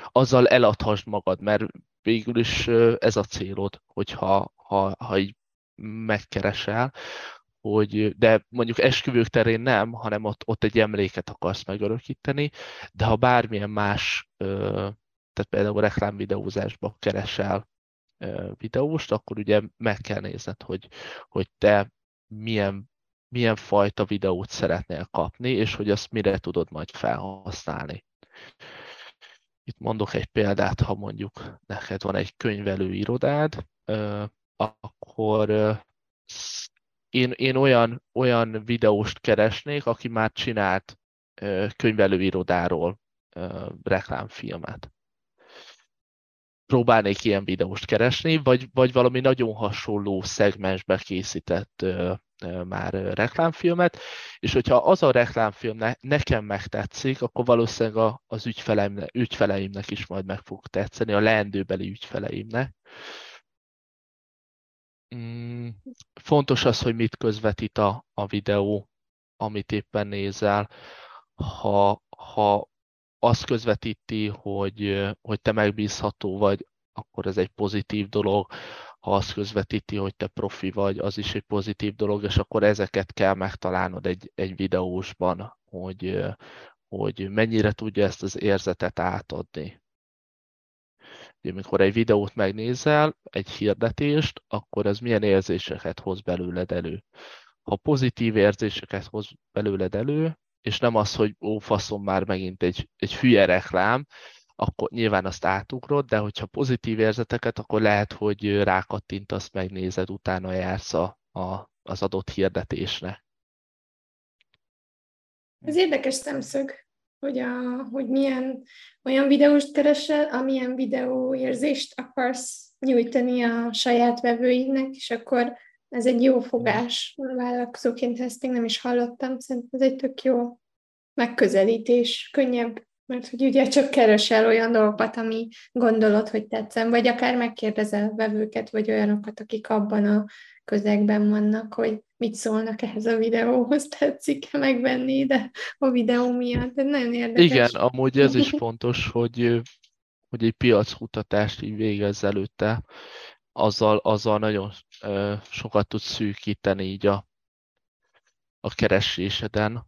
azzal eladhassd magad, mert végül is ez a célod, hogyha ha, ha így megkeresel, hogy, de mondjuk esküvők terén nem, hanem ott, ott egy emléket akarsz megörökíteni, de ha bármilyen más, tehát például reklámvideózásba keresel videóst, akkor ugye meg kell nézned, hogy, hogy te milyen, milyen fajta videót szeretnél kapni, és hogy azt mire tudod majd felhasználni. Itt mondok egy példát, ha mondjuk neked van egy könyvelő irodád, akkor én, én olyan, olyan videóst keresnék, aki már csinált könyvelőirodáról reklámfilmet. Próbálnék ilyen videóst keresni, vagy, vagy valami nagyon hasonló szegmensbe készített már reklámfilmet, és hogyha az a reklámfilm ne, nekem megtetszik, akkor valószínűleg az ügyfeleimnek, ügyfeleimnek is majd meg fog tetszeni, a leendőbeli ügyfeleimnek. Mm, fontos az, hogy mit közvetít a, a videó, amit éppen nézel. Ha, ha azt közvetíti, hogy, hogy te megbízható vagy, akkor ez egy pozitív dolog ha azt közvetíti, hogy te profi vagy, az is egy pozitív dolog, és akkor ezeket kell megtalálnod egy, egy videósban, hogy, hogy mennyire tudja ezt az érzetet átadni. Ugye, amikor egy videót megnézel, egy hirdetést, akkor ez milyen érzéseket hoz belőled elő. Ha pozitív érzéseket hoz belőled elő, és nem az, hogy ó, faszom már megint egy, egy hülye reklám, akkor nyilván azt átugrod, de hogyha pozitív érzeteket, akkor lehet, hogy rákattintasz, megnézed, utána jársz a, a, az adott hirdetésre. Ez érdekes szemszög, hogy, a, hogy milyen olyan videóst keresel, amilyen videóérzést akarsz nyújtani a saját vevőidnek, és akkor ez egy jó fogás. Vállalkozóként, ezt még nem is hallottam, szerintem ez egy tök jó megközelítés, könnyebb mert hogy ugye csak keresel olyan dolgokat, ami gondolod, hogy tetszem, vagy akár megkérdezel vevőket, vagy olyanokat, akik abban a közegben vannak, hogy mit szólnak ehhez a videóhoz, tetszik-e megvenni de a videó miatt. Ez nagyon érdekes. Igen, amúgy ez is fontos, hogy, hogy egy piackutatást így végezz előtte, azzal, azzal nagyon sokat tudsz szűkíteni így a, a kereséseden,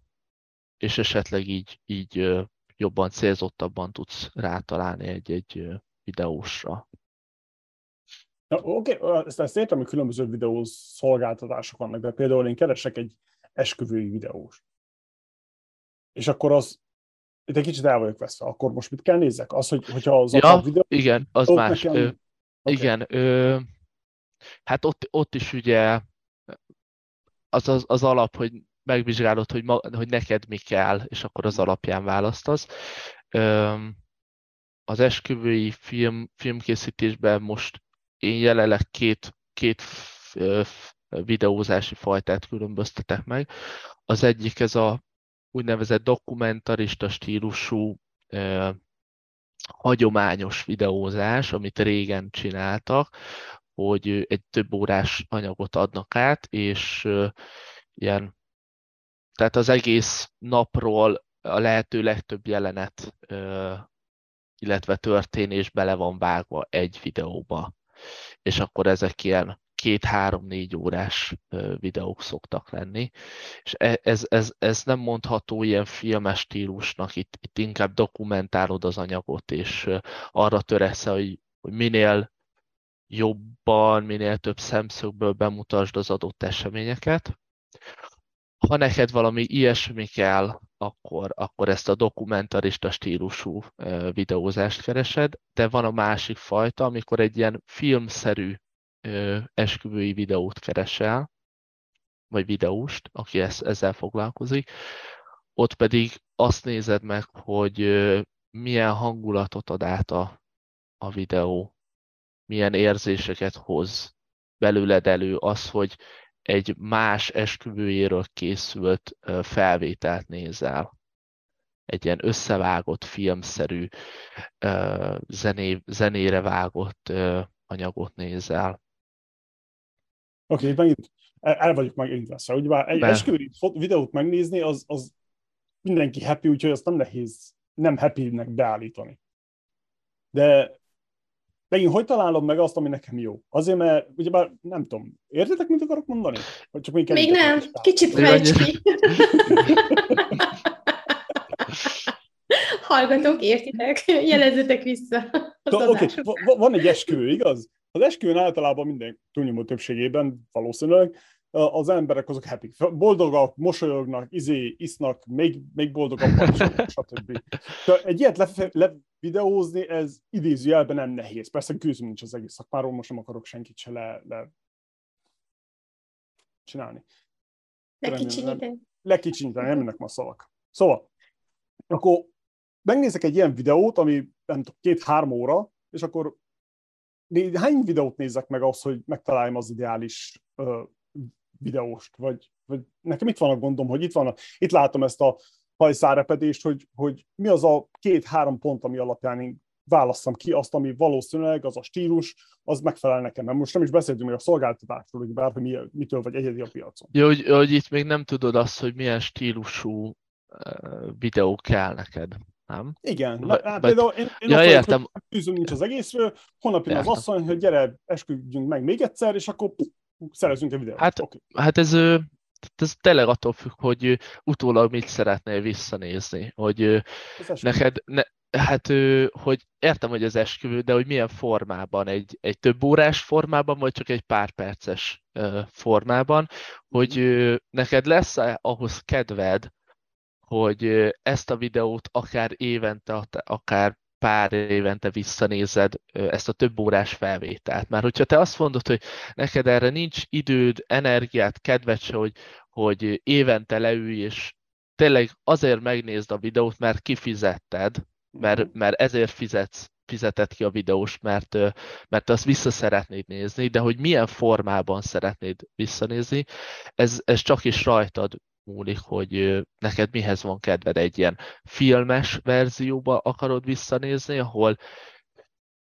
és esetleg így, így jobban célzottabban tudsz rátalálni egy-egy videósra. Oké, okay, ezt, ezt értem, hogy különböző videó szolgáltatások vannak, de például én keresek egy esküvői videós. És akkor az, itt egy kicsit el vagyok veszve, akkor most mit kell nézzek? Az, hogy, hogyha az ja, a videó... igen, az más. Nekem... Ö, okay. Igen, ö, hát ott, ott is ugye az, az, az alap, hogy megvizsgálod, hogy, ma, hogy neked mi kell, és akkor az alapján választasz. Az esküvői film, filmkészítésben most én jelenleg két, két videózási fajtát különböztetek meg. Az egyik ez a úgynevezett dokumentarista stílusú hagyományos videózás, amit régen csináltak, hogy egy több órás anyagot adnak át, és ilyen tehát az egész napról a lehető legtöbb jelenet, illetve történés bele van vágva egy videóba. És akkor ezek ilyen két-három-négy órás videók szoktak lenni. És e, ez, ez, ez nem mondható ilyen filmes stílusnak, itt, itt inkább dokumentálod az anyagot, és arra töresz, hogy, hogy minél jobban, minél több szemszögből bemutasd az adott eseményeket. Ha neked valami ilyesmi kell, akkor, akkor ezt a dokumentarista stílusú videózást keresed, de van a másik fajta, amikor egy ilyen filmszerű esküvői videót keresel, vagy videóst, aki ezzel foglalkozik, ott pedig azt nézed meg, hogy milyen hangulatot ad át a, a videó, milyen érzéseket hoz belőled elő, az, hogy egy más esküvőjéről készült felvételt nézel. Egy ilyen összevágott, filmszerű, zené, zenére vágott anyagot nézel. Oké, okay, megint el vagyok megint lesz. Ugye már egy esküvői videót megnézni, az, az mindenki happy, úgyhogy azt nem nehéz nem happy-nek beállítani. De megint hogy találom meg azt, ami nekem jó? Azért, mert ugyebár nem tudom, értitek, mit akarok mondani? Vagy csak még, még nem, kicsit fejts ki. Hallgatók, értitek? Jelezzetek vissza. Oké, okay. van egy esküvő, igaz? Az esküvőn általában minden túlnyomó többségében valószínűleg az emberek azok happy. Boldogak, mosolyognak, izé, isznak, még, még boldogabbak, stb. Tehát egy ilyet le, videózni, ez idézőjelben nem nehéz. Persze gőzöm nincs az egész szakmáról, most nem akarok senkit se le, le csinálni. Lekicsinyíteni. Lekicsinyíteni, nem jönnek ma szavak. Szóval, akkor megnézek egy ilyen videót, ami nem tudom, két-három óra, és akkor hány videót nézek meg ahhoz, hogy megtaláljam az ideális videóst, vagy, vagy nekem itt van a gondom, hogy itt van, a, itt látom ezt a hajszárepedést, hogy, hogy mi az a két-három pont, ami alapján én válasszam ki azt, ami valószínűleg az a stílus, az megfelel nekem. Mert most nem is beszéltünk még a szolgáltatásról, hogy bármi mi, mitől vagy egyedi a piacon. Jó, hogy, hogy itt még nem tudod azt, hogy milyen stílusú videó kell neked nem? Igen, vagy, hát például én, én ja, értem. Vagyok, nincs az egészről, holnap jön az asszony, hogy gyere, esküdjünk meg még egyszer, és akkor szerezünk egy videót. Hát, okay. hát ez, ez tényleg attól függ, hogy utólag mit szeretnél visszanézni, hogy neked, ne, hát, hogy értem, hogy az esküvő, de hogy milyen formában, egy, egy több órás formában, vagy csak egy pár perces formában, hogy mhm. neked lesz ahhoz kedved, hogy ezt a videót akár évente, akár pár évente visszanézed ezt a több órás felvételt. Mert hogyha te azt mondod, hogy neked erre nincs időd, energiát, kedved se, hogy, hogy évente leülj, és tényleg azért megnézd a videót, mert kifizetted, mert, mhm. mert ezért fizetsz, fizetett ki a videós, mert, mert azt vissza szeretnéd nézni, de hogy milyen formában szeretnéd visszanézni, ez, ez csak is rajtad múlik, hogy neked mihez van kedved egy ilyen filmes verzióba akarod visszanézni, ahol,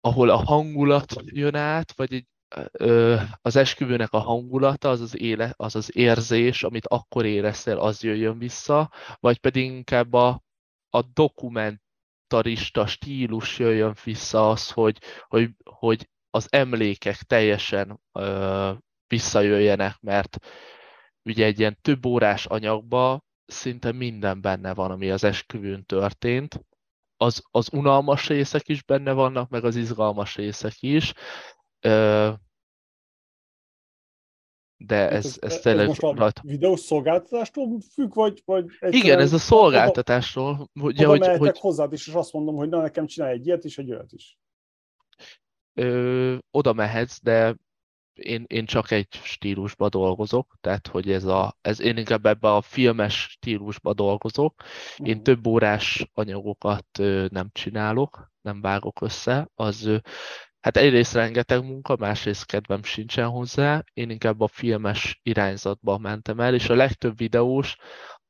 ahol a hangulat jön át, vagy egy, az esküvőnek a hangulata, az az, éle, az az érzés, amit akkor éreztél, az jöjjön vissza, vagy pedig inkább a, a dokumentarista stílus jöjjön vissza az, hogy, hogy, hogy az emlékek teljesen ö, visszajöjjenek, mert ugye egy ilyen több órás anyagba szinte minden benne van, ami az esküvőn történt. Az, az unalmas részek is benne vannak, meg az izgalmas részek is. De ez, ez, ez tényleg... Ez most a videós szolgáltatástól függ, vagy... vagy Igen, ez a szolgáltatásról. Ugye, hogy, hogy... hozzád is, és azt mondom, hogy na nekem csinálj egy ilyet is, egy olyat is. Ö, oda mehetsz, de én, én csak egy stílusba dolgozok, tehát hogy ez, a, ez én inkább ebbe a filmes stílusba dolgozok. Én mhm. több órás anyagokat nem csinálok, nem vágok össze, az hát egyrészt rengeteg munka, másrészt kedvem sincsen hozzá, én inkább a filmes irányzatba mentem el, és a legtöbb videós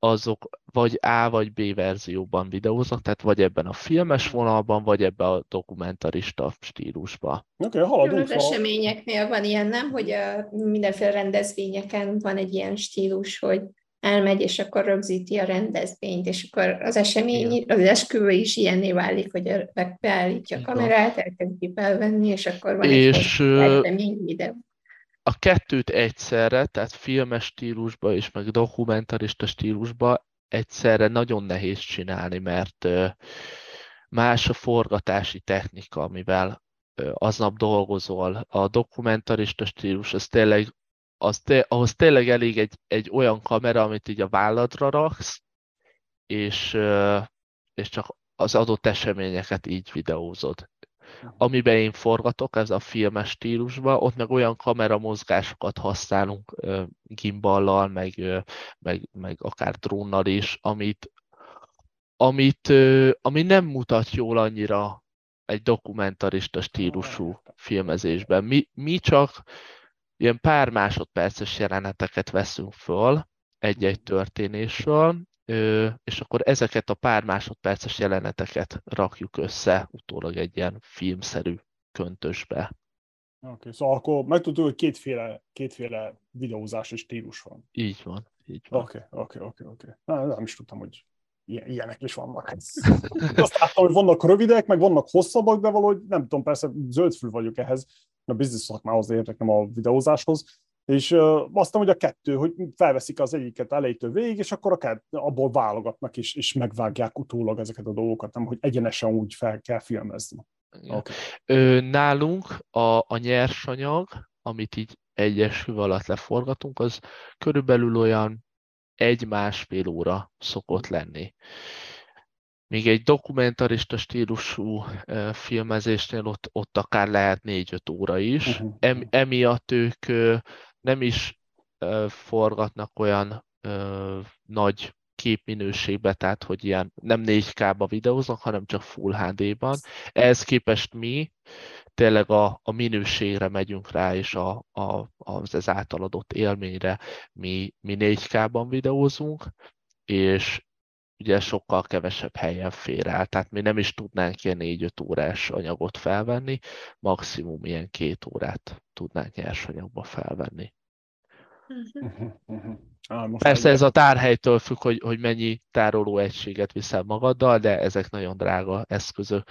azok vagy A vagy B verzióban videóznak, tehát vagy ebben a filmes vonalban, vagy ebben a dokumentarista stílusban. Oké, okay, haladunk. Az eseményeknél van ilyen, nem? Hogy a mindenféle rendezvényeken van egy ilyen stílus, hogy elmegy, és akkor rögzíti a rendezvényt, és akkor az esemény, az esküvő is ilyenné válik, hogy beállítja a kamerát, elkezdi felvenni, és akkor van és, egy esemény videó a kettőt egyszerre, tehát filmes stílusba és meg dokumentarista stílusba egyszerre nagyon nehéz csinálni, mert más a forgatási technika, amivel aznap dolgozol. A dokumentarista stílus, az tényleg, az té- ahhoz tényleg elég egy, egy olyan kamera, amit így a válladra raksz, és, és csak az adott eseményeket így videózod amiben én forgatok, ez a filmes stílusban, ott meg olyan kameramozgásokat használunk gimballal, meg, meg, meg akár drónnal is, amit, amit, ami nem mutat jól annyira egy dokumentarista stílusú filmezésben. Mi, mi csak ilyen pár másodperces jeleneteket veszünk föl egy-egy történésről, és akkor ezeket a pár másodperces jeleneteket rakjuk össze utólag egy ilyen filmszerű köntösbe. Oké, okay, szóval akkor megtudtuk, hogy kétféle, kétféle videózási stílus van. Így van, így van. Oké, oké, oké, oké. Nem is tudtam, hogy ilyenek is vannak. Azt láttam, hogy vannak rövidek, meg vannak hosszabbak, de valahogy nem tudom, persze zöldfül vagyok ehhez, a biznisz szakmához értek, nem a videózáshoz, és uh, aztán, hogy a kettő, hogy felveszik az egyiket elejétől végig, és akkor akár abból válogatnak, és, és megvágják utólag ezeket a dolgokat, nem hogy egyenesen úgy fel kell filmezni. Okay. Ö, nálunk a, a nyersanyag, amit így egyes hüv alatt leforgatunk, az körülbelül olyan egy-másfél óra szokott lenni. Még egy dokumentarista stílusú filmezésnél ott, ott akár lehet 4-5 óra is. Uh-huh. Em, emiatt ők nem is forgatnak olyan ö, nagy képminőségbe, tehát hogy ilyen nem 4K-ba videóznak, hanem csak Full HD-ban. Ehhez képest mi tényleg a, a minőségre megyünk rá, és a, a, az, az általadott élményre mi, mi 4K-ban videózunk, és ugye sokkal kevesebb helyen fér el, tehát mi nem is tudnánk ilyen 4-5 órás anyagot felvenni, maximum ilyen két órát tudnánk nyersanyagba felvenni. Uh-huh. Uh-huh. Ah, Persze ez a tárhelytől függ, hogy, hogy mennyi tároló egységet viszel magaddal, de ezek nagyon drága eszközök,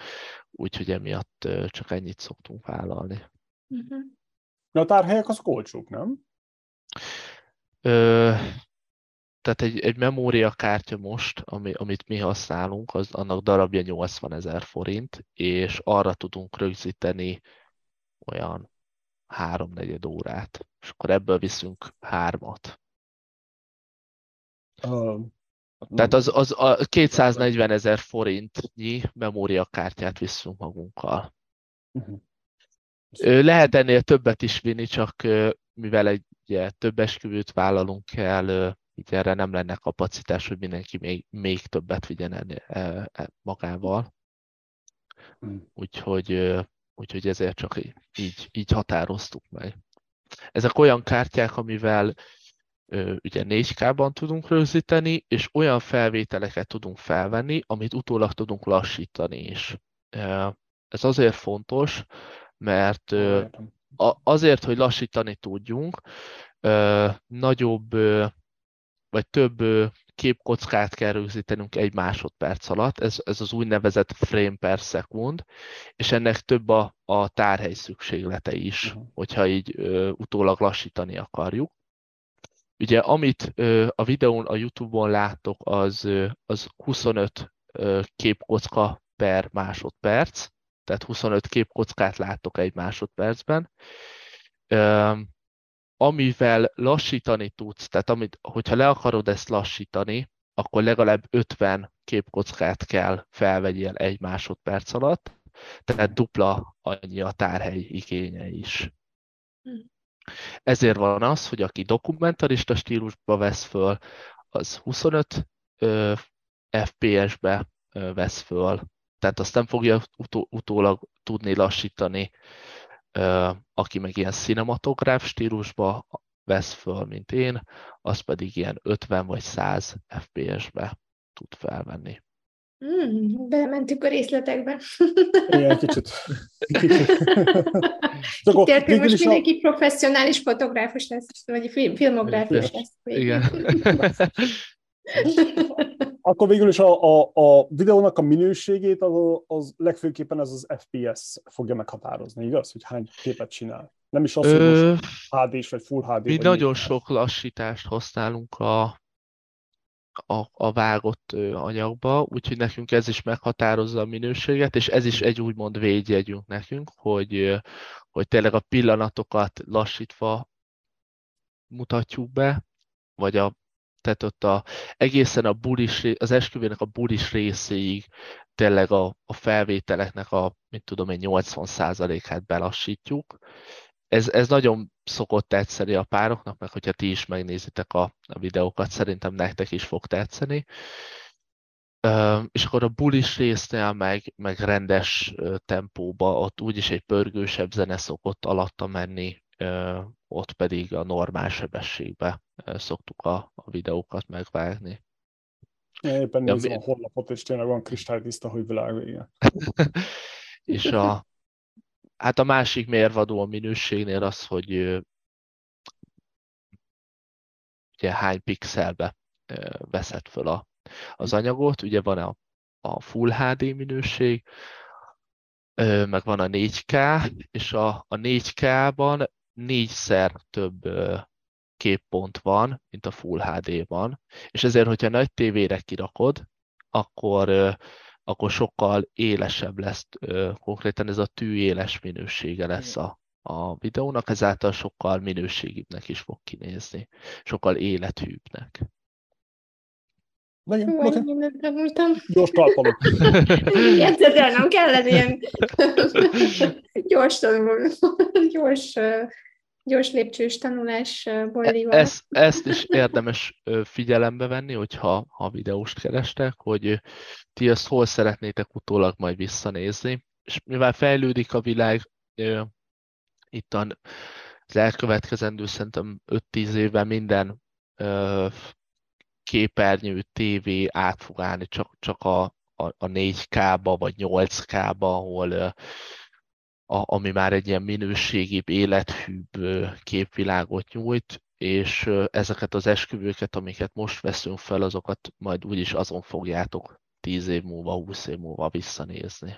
úgyhogy emiatt csak ennyit szoktunk vállalni. Uh-huh. De a tárhelyek az olcsók, nem? Ö, tehát egy, egy memóriakártya most, ami, amit mi használunk, az annak darabja 80 ezer forint, és arra tudunk rögzíteni olyan háromnegyed órát, és akkor ebből viszünk hármat. Uh, Tehát az, az a 240 ezer forintnyi memóriakártyát viszünk magunkkal. Uh-huh. Lehet ennél többet is vinni, csak mivel egy ugye, több esküvőt vállalunk el, így erre nem lenne kapacitás, hogy mindenki még, még többet vigyen e, e, magával. Hmm. Úgyhogy, úgyhogy ezért csak így, így határoztuk meg. Ezek olyan kártyák, amivel ugye 4K-ban tudunk rögzíteni, és olyan felvételeket tudunk felvenni, amit utólag tudunk lassítani is. Ez azért fontos, mert azért, hogy lassítani tudjunk, nagyobb vagy több képkockát kell rögzítenünk egy másodperc alatt, ez, ez az úgynevezett frame per second, és ennek több a, a tárhely szükséglete is, uh-huh. hogyha így ö, utólag lassítani akarjuk. Ugye amit ö, a videón, a YouTube-on láttok, az, ö, az 25 ö, képkocka per másodperc, tehát 25 képkockát láttok egy másodpercben. Ö, amivel lassítani tudsz, tehát amit, hogyha le akarod ezt lassítani, akkor legalább 50 képkockát kell felvegyél egy másodperc alatt, tehát dupla annyi a tárhely igénye is. Ezért van az, hogy aki dokumentarista stílusba vesz föl, az 25 ö, FPS-be ö, vesz föl, tehát azt nem fogja utó, utólag tudni lassítani aki meg ilyen cinematográf stílusba vesz föl, mint én, az pedig ilyen 50 vagy 100 FPS-be tud felvenni. Mm, bementünk a részletekbe. Igen, kicsit. kicsit. Kértünk, most mindenki a... professzionális fotográfus lesz, vagy film, filmográfus lesz. Igen. Akkor végül is a, a, a videónak a minőségét az, az legfőképpen ez az FPS fogja meghatározni, igaz? Hogy hány képet csinál. Nem is az, hogy most HD-s vagy Full HD. Mi nagyon sok lassítást használunk a, a, a vágott anyagba, úgyhogy nekünk ez is meghatározza a minőséget, és ez is egy úgymond védjegyünk nekünk, hogy, hogy tényleg a pillanatokat lassítva mutatjuk be, vagy a tehát ott a, egészen a bulis, az esküvőnek a bulis részéig tényleg a, a felvételeknek a, mit tudom én, 80%-át belassítjuk. Ez, ez nagyon szokott tetszeni a pároknak, meg hogyha ti is megnézitek a, a videókat, szerintem nektek is fog tetszeni. És akkor a bulis résznél meg, meg rendes tempóba, ott úgyis egy pörgősebb zene szokott alatta menni, ott pedig a normál sebességbe szoktuk a, a videókat megvágni. Éppen ja, nézem mi... a honlapot, és tényleg van kristálytiszta, hogy világ vége. és a, hát a másik mérvadó a minőségnél az, hogy ugye hány pixelbe veszed föl a, az anyagot. Ugye van a, a Full HD minőség, meg van a 4K, és a, a 4K-ban négyszer több képpont van, mint a Full HD-ban, és ezért, hogyha nagy tévére kirakod, akkor, akkor sokkal élesebb lesz, konkrétan ez a tűéles minősége lesz a, a videónak, ezáltal sokkal minőségibbnek is fog kinézni, sokkal élethűbbnek. Legyen, okay. mindent tanultam. Gyors talpalok. El, nem kellene ilyen gyors, gyors gyors lépcsős tanulásból e- ezt, ezt is érdemes figyelembe venni, hogyha ha videóst kerestek, hogy ti ezt hol szeretnétek utólag majd visszanézni. És mivel fejlődik a világ, itt az elkövetkezendő szerintem 5-10 évben minden képernyő, tévé át fog állni csak, csak a, a, a 4K-ba vagy 8K-ba, ahol a, ami már egy ilyen minőségibb, élethűbb képvilágot nyújt, és ezeket az esküvőket, amiket most veszünk fel, azokat majd úgyis azon fogjátok 10 év múlva, 20 év múlva visszanézni.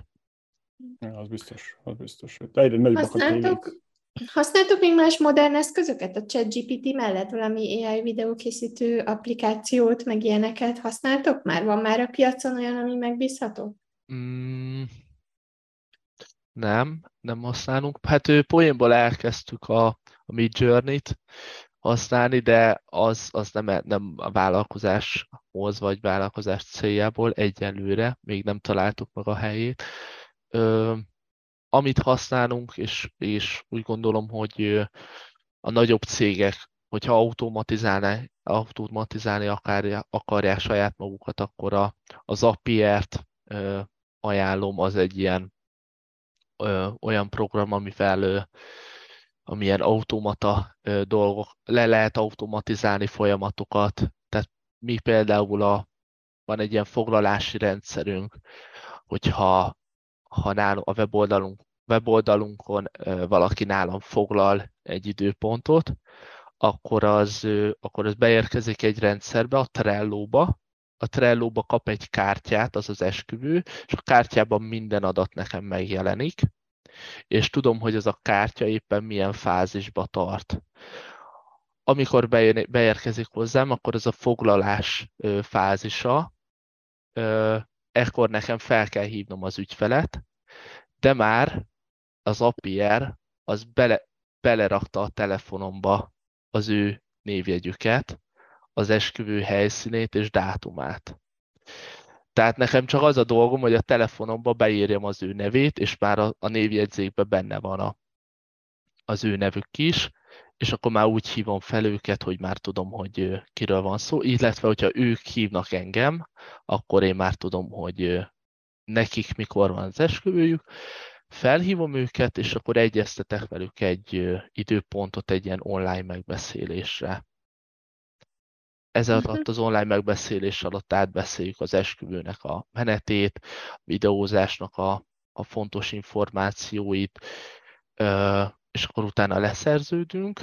Ja, az biztos, az biztos. Egyre Használtok, használtok még más modern eszközöket a ChatGPT mellett? Valami AI videókészítő applikációt, meg ilyeneket használtok már? Van már a piacon olyan, ami megbízható? Mm, nem, nem használunk. Hát ő poénból elkezdtük a, a Mid Journey-t használni, de az, az nem, nem a vállalkozáshoz vagy vállalkozás céljából egyelőre, még nem találtuk meg a helyét. Ö, amit használunk, és, és úgy gondolom, hogy a nagyobb cégek, hogyha automatizálni, automatizálni akarják, akarják saját magukat, akkor a, az Zapier-t ajánlom, az egy ilyen olyan program, amivel ö, amilyen automata ö, dolgok, le lehet automatizálni folyamatokat. Tehát mi például a, van egy ilyen foglalási rendszerünk, hogyha ha nálunk, a weboldalunk, weboldalunkon valaki nálam foglal egy időpontot, akkor az, akkor az beérkezik egy rendszerbe, a Trello-ba, a Trello-ba kap egy kártyát, az az esküvő, és a kártyában minden adat nekem megjelenik, és tudom, hogy ez a kártya éppen milyen fázisba tart. Amikor beérkezik hozzám, akkor ez a foglalás fázisa, ekkor nekem fel kell hívnom az ügyfelet, de már az APR az bele, belerakta a telefonomba az ő névjegyüket, az esküvő helyszínét és dátumát. Tehát nekem csak az a dolgom, hogy a telefonomba beírjam az ő nevét, és már a, a névjegyzékben benne van a, az ő nevük is, és akkor már úgy hívom fel őket, hogy már tudom, hogy kiről van szó, illetve hogyha ők hívnak engem, akkor én már tudom, hogy nekik mikor van az esküvőjük, felhívom őket, és akkor egyeztetek velük egy időpontot egy ilyen online megbeszélésre. Ez alatt mhm. az online megbeszélés alatt átbeszéljük az esküvőnek a menetét, a videózásnak a, a fontos információit, és akkor utána leszerződünk.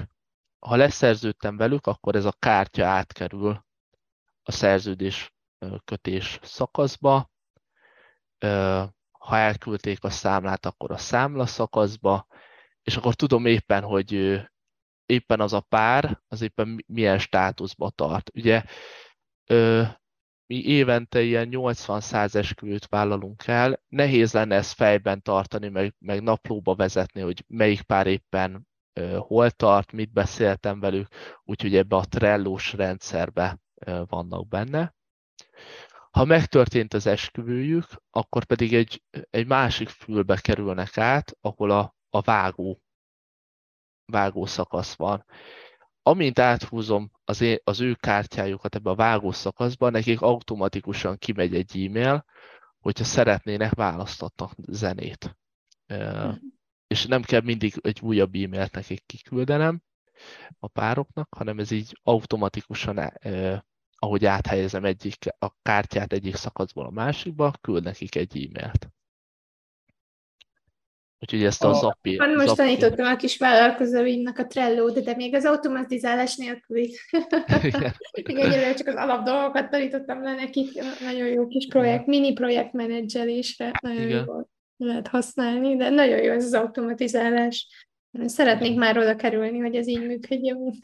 Ha leszerződtem velük, akkor ez a kártya átkerül a szerződés kötés szakaszba. Ha elküldték a számlát, akkor a számla szakaszba, és akkor tudom éppen, hogy éppen az a pár, az éppen milyen státuszba tart. Ugye ö, mi évente ilyen 80-100 esküvőt vállalunk el, nehéz lenne ezt fejben tartani, meg, meg naplóba vezetni, hogy melyik pár éppen ö, hol tart, mit beszéltem velük, úgyhogy ebbe a trellós rendszerbe ö, vannak benne. Ha megtörtént az esküvőjük, akkor pedig egy, egy másik fülbe kerülnek át, ahol a, a vágó vágó szakasz van. Amint áthúzom az, én, az ő kártyájukat ebbe a vágó szakaszba, nekik automatikusan kimegy egy e-mail, hogyha szeretnének választatnak zenét. Mm. És nem kell mindig egy újabb e-mailt nekik kiküldenem a pároknak, hanem ez így automatikusan, eh, ahogy áthelyezem egyik, a kártyát egyik szakaszból a másikba, küld nekik egy e-mailt. Úgyhogy ezt a zapi... Van most zapi... tanítottam a kis vállalkozóimnak a trello de még az automatizálás nélkül Igen. Egyelőre csak az alap dolgokat tanítottam le nekik. Nagyon jó kis projekt, mini projekt menedzselésre. Nagyon Igen. jó lehet használni, de nagyon jó ez az automatizálás. Szeretnék már oda kerülni, hogy ez így működjön.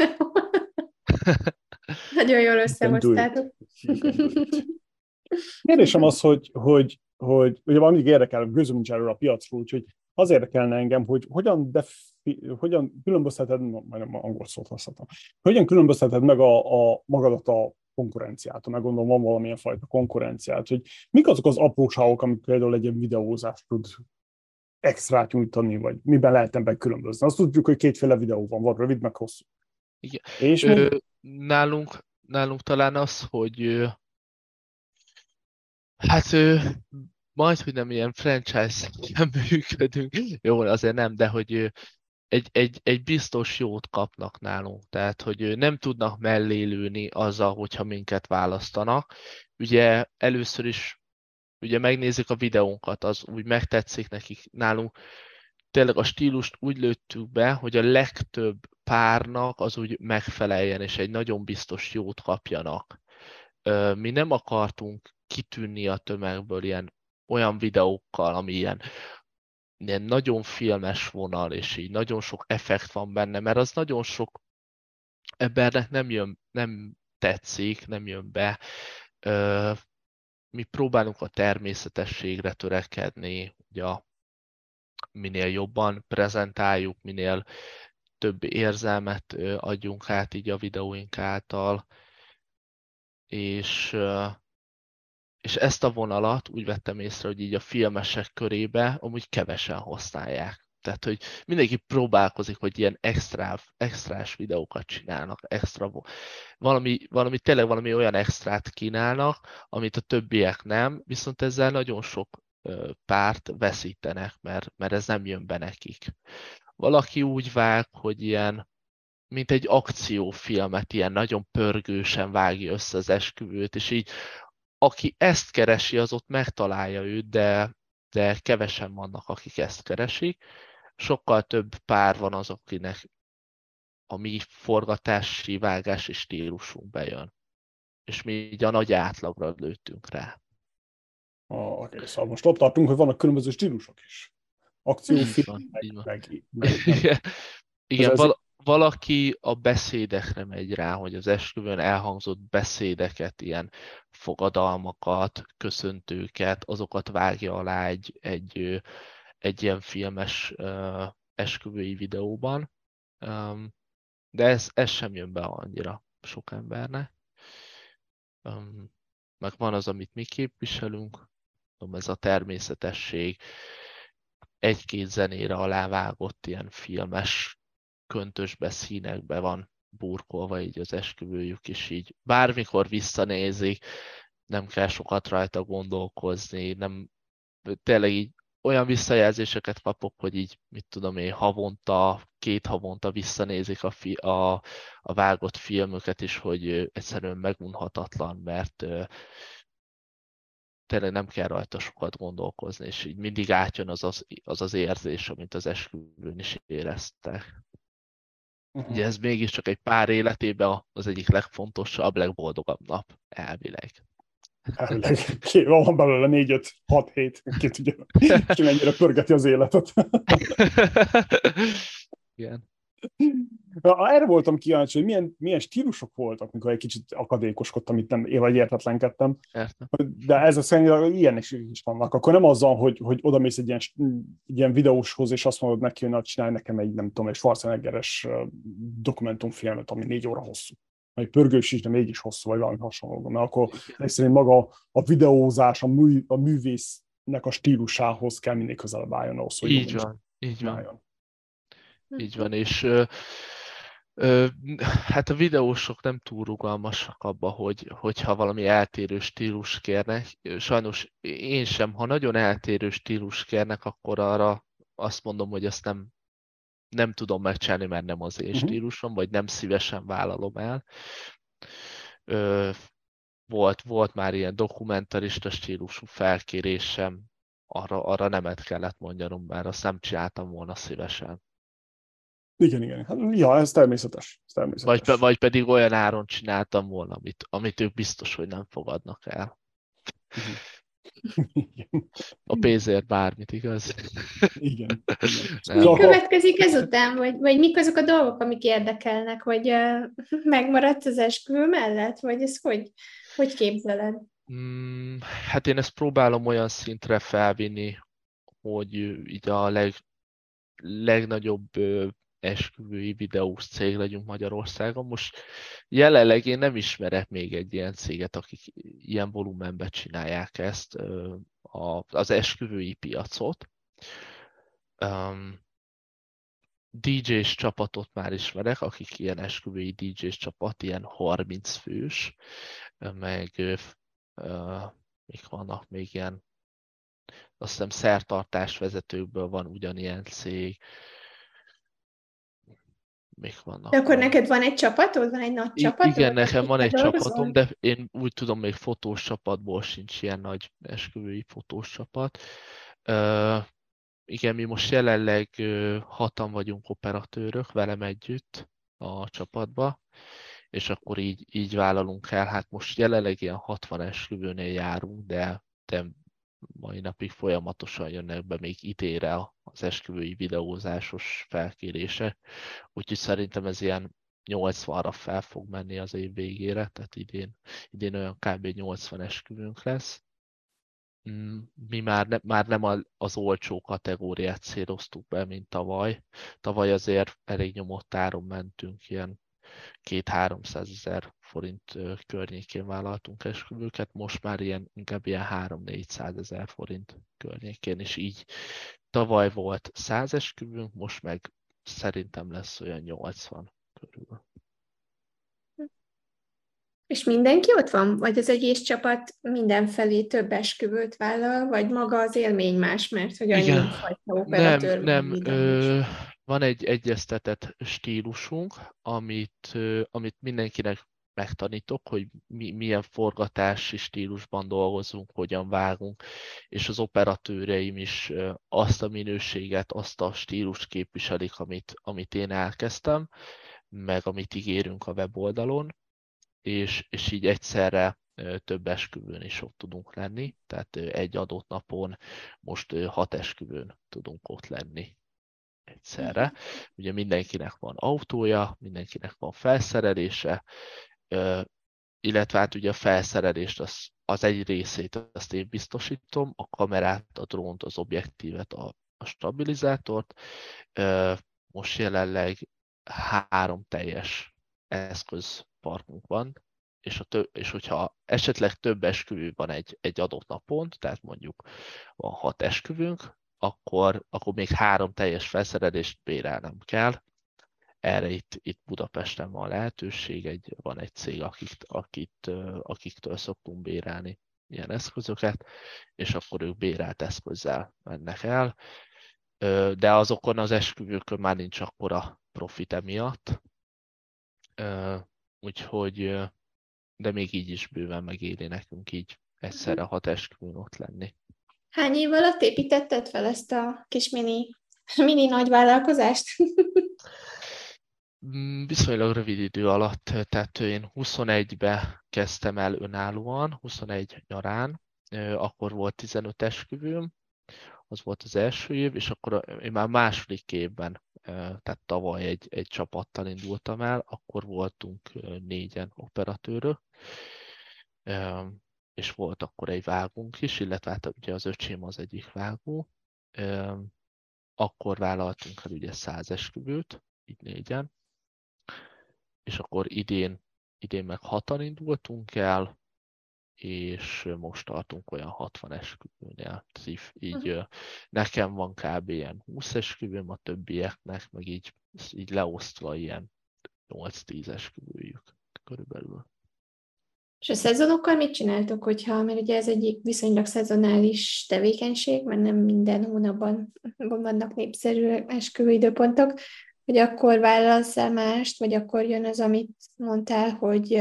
Nagyon jól összehoztátok. Kérdésem az, hogy, hogy, hogy ugye mindig érdekel, gőzöm nincs erről a piacról, úgyhogy az érdekelne engem, hogy hogyan, defi, hogyan különbözteted, majdnem angol szót használtam, hogyan különbözteted meg a, a magadat a konkurenciától, meg gondolom van valamilyen fajta konkurenciát, hogy mik azok az apróságok, amik például egy ilyen videózást tud extrát nyújtani, vagy miben lehet ebben különbözni. Azt tudjuk, hogy kétféle videó van, van rövid, meg hosszú. Igen. És Ö, nálunk, nálunk talán az, hogy hát majd, hogy nem ilyen franchise működünk, jó, azért nem, de hogy egy, egy, egy biztos jót kapnak nálunk, tehát hogy nem tudnak mellélőni azzal, hogyha minket választanak. Ugye először is ugye megnézik a videónkat, az úgy megtetszik nekik nálunk. Tényleg a stílust úgy lőttük be, hogy a legtöbb párnak az úgy megfeleljen, és egy nagyon biztos jót kapjanak. Mi nem akartunk kitűnni a tömegből ilyen olyan videókkal, ami ilyen, ilyen nagyon filmes vonal, és így nagyon sok effekt van benne, mert az nagyon sok embernek nem jön, nem tetszik, nem jön be. Mi próbálunk a természetességre törekedni, ugye minél jobban prezentáljuk, minél több érzelmet adjunk át így a videóink által, és és ezt a vonalat úgy vettem észre, hogy így a filmesek körébe amúgy kevesen használják. Tehát, hogy mindenki próbálkozik, hogy ilyen extra, extrás videókat csinálnak, extra, valami, valami, tényleg valami olyan extrát kínálnak, amit a többiek nem, viszont ezzel nagyon sok párt veszítenek, mert, mert ez nem jön be nekik. Valaki úgy vág, hogy ilyen, mint egy akciófilmet, ilyen nagyon pörgősen vágja össze az esküvőt, és így aki ezt keresi, az ott megtalálja őt, de, de kevesen vannak, akik ezt keresik. Sokkal több pár van az, akinek a mi forgatási, vágási stílusunk bejön. És mi így a nagy átlagra lőttünk rá. Ah, okay. Szóval most ott tartunk, hogy vannak különböző stílusok is. Akciófilm, meg, meg, meg, meg, Igen, Igen ez, val- valaki a beszédekre megy rá, hogy az esküvőn elhangzott beszédeket, ilyen fogadalmakat, köszöntőket, azokat vágja alá egy, egy, egy ilyen filmes esküvői videóban. De ez, ez sem jön be annyira sok embernek. Meg van az, amit mi képviselünk, ez a természetesség, egy-két zenére alávágott ilyen filmes köntösbe, színekbe van burkolva így az esküvőjük, és így bármikor visszanézik, nem kell sokat rajta gondolkozni, nem, tényleg így olyan visszajelzéseket kapok, hogy így, mit tudom én, havonta, két havonta visszanézik a, fi, a, a vágott filmöket is, hogy egyszerűen megunhatatlan, mert tényleg nem kell rajta sokat gondolkozni, és így mindig átjön az az, az, az érzés, amit az esküvőn is éreztek. Uh-huh. Ugye ez mégiscsak egy pár életében az egyik legfontosabb, legboldogabb nap, elvileg. Elvileg. Van belőle 4 5 6 7 ki tudja, ki mennyire pörgeti az életet. Igen. Erre voltam kíváncsi, hogy milyen, milyen stílusok voltak, mikor egy kicsit akadékoskodtam, itt nem, vagy értetlenkedtem. Értem. De ez a szerint ilyen is, is vannak. Akkor nem azzal, hogy, hogy oda mész egy ilyen, egy ilyen videóshoz, és azt mondod neki, hogy csinálj nekem egy, nem tudom, egy Schwarzeneggeres dokumentumfilmet, ami négy óra hosszú. Vagy pörgős is, de mégis hosszú, vagy valami hasonló. Mert akkor egyszerűen maga a videózás, a, mű, a művésznek a stílusához kell mindig közelebb álljon ahhoz, hogy így van, így van. Így van, és ö, ö, hát a videósok nem túl rugalmasak abba, hogy, hogyha valami eltérő stílus kérnek. Sajnos én sem, ha nagyon eltérő stílus kérnek, akkor arra azt mondom, hogy azt nem, nem tudom megcsinálni, mert nem az én uh-huh. stílusom, vagy nem szívesen vállalom el. Ö, volt, volt már ilyen dokumentarista stílusú felkérésem, arra, arra nemet kellett mondjanom, mert azt nem csináltam volna szívesen. Igen, igen. Hát, ja, ez természetes. Ez természetes. Vagy, vagy pedig olyan áron csináltam volna, amit, amit ők biztos, hogy nem fogadnak el. A pénzért bármit, igaz? Igen. igen. Mi következik ezután, vagy, vagy mik azok a dolgok, amik érdekelnek, vagy uh, megmaradt az esküvő mellett, vagy ez hogy, hogy képzeled? Mm, hát én ezt próbálom olyan szintre felvinni, hogy így a leg, legnagyobb esküvői videós cég legyünk Magyarországon. Most jelenleg én nem ismerek még egy ilyen céget, akik ilyen volumenben csinálják ezt az esküvői piacot. DJ-s csapatot már ismerek, akik ilyen esküvői DJ-s csapat, ilyen 30 fős, meg uh, mik vannak még ilyen, azt hiszem szertartás vezetőkből van ugyanilyen cég, mik vannak. De akkor neked van egy csapatod? Van egy nagy csapatod? Igen, nekem van egy csapatom, de én úgy tudom, még fotós csapatból sincs ilyen nagy esküvői fotós csapat. Uh, igen, mi most jelenleg hatan vagyunk operatőrök velem együtt a csapatba, és akkor így, így vállalunk el. Hát most jelenleg ilyen 60 esküvőnél járunk, de, de mai napig folyamatosan jönnek be még idére az esküvői videózásos felkérések, úgyhogy szerintem ez ilyen 80-ra fel fog menni az év végére, tehát idén, idén olyan kb. 80 esküvőnk lesz. Mm, mi már, ne, már nem az olcsó kategóriát céloztuk be, mint tavaly. Tavaly azért elég nyomott áron mentünk, ilyen két 300 ezer forint környékén vállaltunk esküvőket, most már ilyen, inkább ilyen 3-400 ezer forint környékén, és így tavaly volt 100 esküvőnk, most meg szerintem lesz olyan 80 körül. És mindenki ott van? Vagy az egész csapat mindenfelé több esküvőt vállal, vagy maga az élmény más, mert hogy annyi fajta operatőr Nem, nem. Ö, van egy egyeztetett stílusunk, amit, ö, amit mindenkinek megtanítok, hogy mi, milyen forgatási stílusban dolgozunk, hogyan vágunk, és az operatőreim is azt a minőséget, azt a stílust képviselik, amit, amit én elkezdtem, meg amit ígérünk a weboldalon, és, és így egyszerre több esküvőn is ott tudunk lenni, tehát egy adott napon most hat esküvőn tudunk ott lenni egyszerre. Ugye mindenkinek van autója, mindenkinek van felszerelése, illetve hát ugye a felszerelést az, az egy részét azt én biztosítom, a kamerát, a drónt, az objektívet, a, a stabilizátort. Most jelenleg három teljes eszközparkunk van, és, a tö- és hogyha esetleg több esküvő van egy, egy adott napon, tehát mondjuk van hat esküvőnk, akkor, akkor még három teljes felszerelést bérelnem kell. Erre itt, itt Budapesten van lehetőség, egy, van egy cég, akik, akit, akiktől szoktunk bérelni ilyen eszközöket, és akkor ők bérelt eszközzel mennek el. De azokon az esküvőkön már nincs akkora profit emiatt. Úgyhogy, de még így is bőven megéri nekünk így egyszerre mhm. hat esküvőn ott lenni. Hány év alatt építetted fel ezt a kis mini, mini nagy vállalkozást? Mm, viszonylag rövid idő alatt, tehát én 21-be kezdtem el önállóan, 21 nyarán, akkor volt 15 esküvőm, az volt az első év, és akkor én már második évben, tehát tavaly egy, egy csapattal indultam el, akkor voltunk négyen operatőrök, és volt akkor egy vágónk is, illetve hát ugye az öcsém az egyik vágó. Akkor vállaltunk el ugye száz esküvőt, így négyen, és akkor idén, idén meg hatan indultunk el, és most tartunk olyan 60 esküvőnél. Így uh-huh. nekem van kb. ilyen 20 esküvőm, a többieknek meg így, így leosztva ilyen 8-10 esküvőjük körülbelül. És a szezonokkal mit csináltok, hogyha, mert ugye ez egy viszonylag szezonális tevékenység, mert nem minden hónapban vannak népszerű esküvő időpontok, hogy akkor vállalsz el mást, vagy akkor jön az, amit mondtál, hogy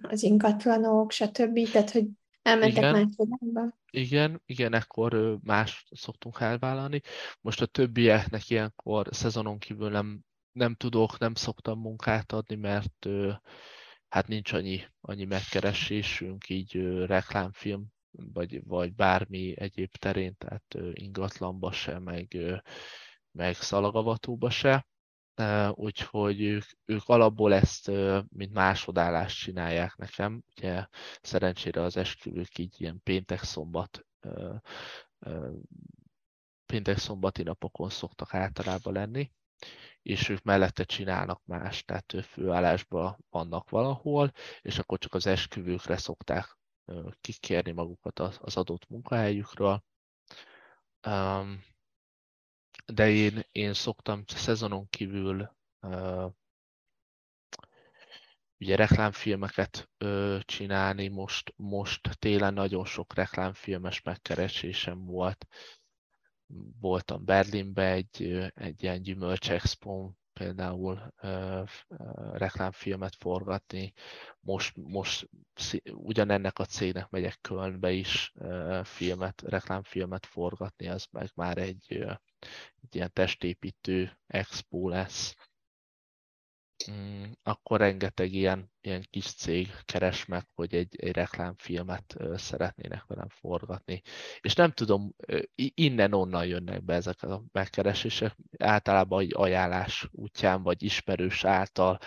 az ingatlanok, stb. Tehát, hogy elmentek igen, más irányba. Igen, igen, akkor más szoktunk elvállalni. Most a többieknek ilyenkor szezonon kívül nem, nem tudok, nem szoktam munkát adni, mert hát nincs annyi, annyi megkeresésünk, így reklámfilm, vagy, vagy bármi egyéb terén, tehát ingatlanba se, meg, meg szalagavatóba se úgyhogy ők, ők alapból ezt, mint másodállást csinálják nekem. Ugye szerencsére az esküvők így ilyen péntek-szombat péntek-szombati napokon szoktak általában lenni, és ők mellette csinálnak más, tehát főállásban vannak valahol, és akkor csak az esküvőkre szokták kikérni magukat az adott munkahelyükről. De én, én szoktam szezonon kívül uh, ugye reklámfilmeket uh, csinálni, most, most télen nagyon sok reklámfilmes megkeresésem volt. Voltam Berlinbe egy, egy ilyen gyümölcs expon, például uh, reklámfilmet forgatni. Most, most ugyanennek a cégnek megyek Kölnbe is uh, filmet, reklámfilmet forgatni, az meg már egy, uh, egy ilyen testépítő expo lesz. Mm, akkor rengeteg ilyen, ilyen kis cég keres meg, hogy egy, egy reklámfilmet szeretnének velem forgatni. És nem tudom, innen-onnan jönnek be ezek a megkeresések, általában egy ajánlás útján, vagy ismerős által,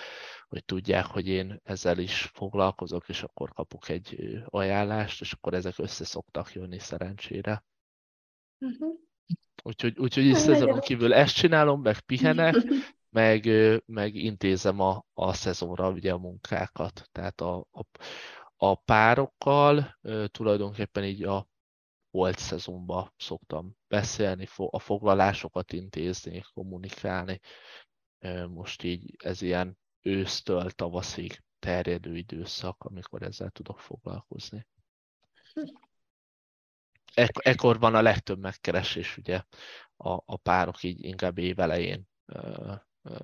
hogy tudják, hogy én ezzel is foglalkozok, és akkor kapok egy ajánlást, és akkor ezek össze szoktak jönni szerencsére. Uh-huh. Úgyhogy, úgyhogy így szezonon kívül ezt csinálom, meg pihenek, meg, meg intézem a, a szezonra ugye a munkákat. Tehát a, a, a párokkal tulajdonképpen így a volt szezonban szoktam beszélni, a foglalásokat intézni, kommunikálni. Most így ez ilyen ősztől tavaszig terjedő időszak, amikor ezzel tudok foglalkozni. Ek- ekkor van a legtöbb megkeresés, ugye a, a párok így inkább évelején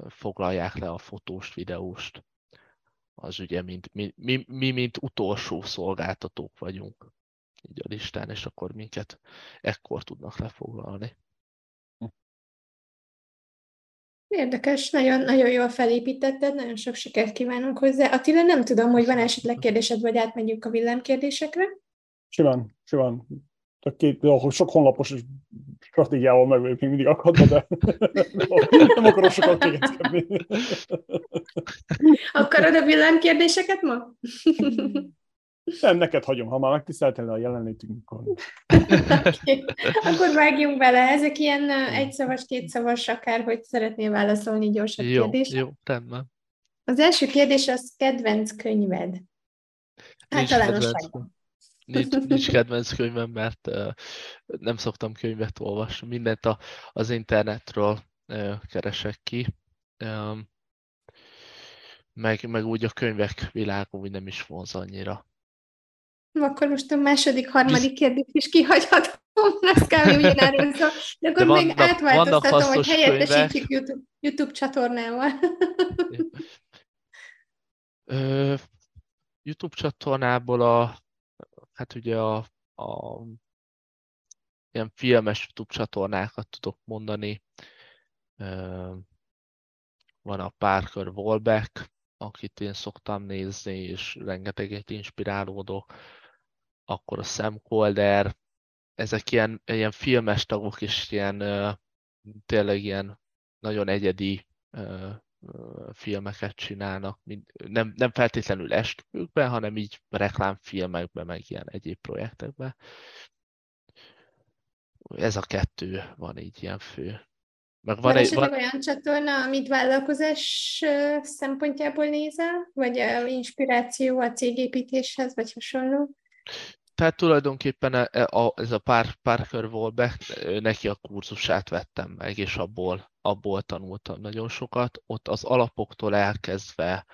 foglalják le a fotóst, videóst. Az ugye, mint, mi, mi, mi, mint utolsó szolgáltatók vagyunk így a listán, és akkor minket ekkor tudnak lefoglalni. Érdekes, nagyon, nagyon jól felépítetted, nagyon sok sikert kívánunk hozzá. Attila, nem tudom, hogy van esetleg kérdésed, vagy átmegyünk a villámkérdésekre? Simán, simán. Csak két, sok honlapos stratégiával meg vagyok még mindig akadva, de nem akarok sokat kényezkedni. Akarod a villámkérdéseket ma? Nem, neked hagyom, ha már megtiszteltél a jelenlétünk. Akkor... okay. Akkor vágjunk bele. Ezek ilyen egyszavas, kétszavas, akár, hogy szeretnél válaszolni gyorsabb jó, kérdést. Jó, rendben. Az első kérdés az kedvenc könyved. Általánosságban. Nincs, nincs kedvenc könyvem, mert uh, nem szoktam könyvet olvasni. Mindent a, az internetről uh, keresek ki. Um, meg, meg úgy a könyvek világa úgy nem is vonz annyira. Akkor most a második, harmadik kérdés is kihagyhatom, ez kb. ugyanerről szó. De akkor De van, még átváltoztatom, hogy helyettesítjük YouTube, YouTube csatornával. YouTube csatornából a hát ugye a, a ilyen filmes YouTube csatornákat tudok mondani. Van a Parker Wallback, akit én szoktam nézni, és rengeteget inspirálódok. Akkor a Sam Colder, ezek ilyen, ilyen filmes tagok, és ilyen tényleg ilyen nagyon egyedi filmeket csinálnak, nem, nem feltétlenül esküvőkben, hanem így reklámfilmekben, meg ilyen egyéb projektekben. Ez a kettő van így ilyen fő. Meg van, van egy, van... olyan csatorna, amit vállalkozás szempontjából nézel? Vagy inspiráció a cégépítéshez, vagy hasonló? Tehát tulajdonképpen e, e, ez a pár, Parker be, neki a kurzusát vettem meg, és abból, abból tanultam nagyon sokat. Ott az alapoktól elkezdve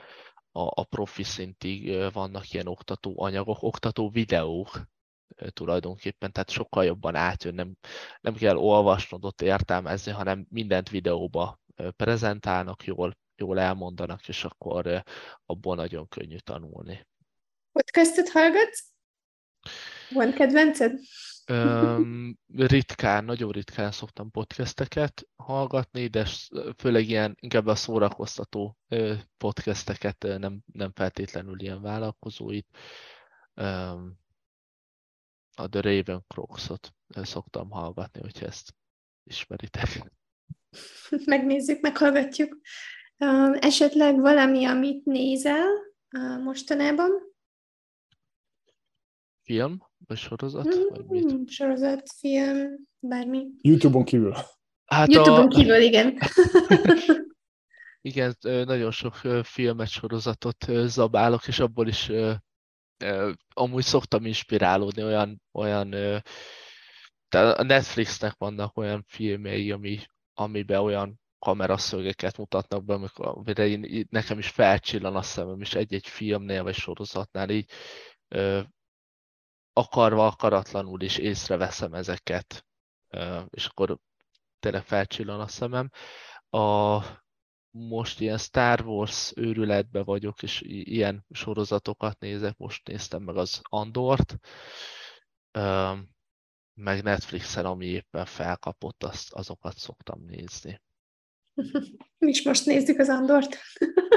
a, a profi szintig vannak ilyen oktató anyagok, oktató videók tulajdonképpen, tehát sokkal jobban átjön, nem, nem kell olvasnod ott értelmezni, hanem mindent videóba prezentálnak, jól, jól elmondanak, és akkor abból nagyon könnyű tanulni. Podcastot hallgatsz? Van kedvenced? Um, ritkán, nagyon ritkán szoktam podcasteket hallgatni, de főleg ilyen, inkább a szórakoztató podcasteket, nem, nem feltétlenül ilyen vállalkozóit. Um, a The Raven Crocs-ot szoktam hallgatni, hogyha ezt ismeritek. Megnézzük, meghallgatjuk. Esetleg valami, amit nézel mostanában? Film? Vagy sorozat? Mm, vagy mit? Sorozat, film, bármi. Youtube-on kívül. Hát Youtube-on a... kívül, igen. igen, nagyon sok filmet, sorozatot zabálok, és abból is amúgy szoktam inspirálódni olyan, olyan tehát a Netflixnek vannak olyan filmjei, ami, amiben olyan kameraszögeket mutatnak be, amikor én, nekem is felcsillan a szemem, és egy-egy filmnél vagy sorozatnál így ö, akarva, akaratlanul is észreveszem ezeket, és akkor tényleg felcsillan a szemem. A, most ilyen Star Wars őrületbe vagyok, és ilyen sorozatokat nézek. Most néztem meg az Andort, meg Netflixen, ami éppen felkapott, azt, azokat szoktam nézni. Mi is most nézzük az Andort.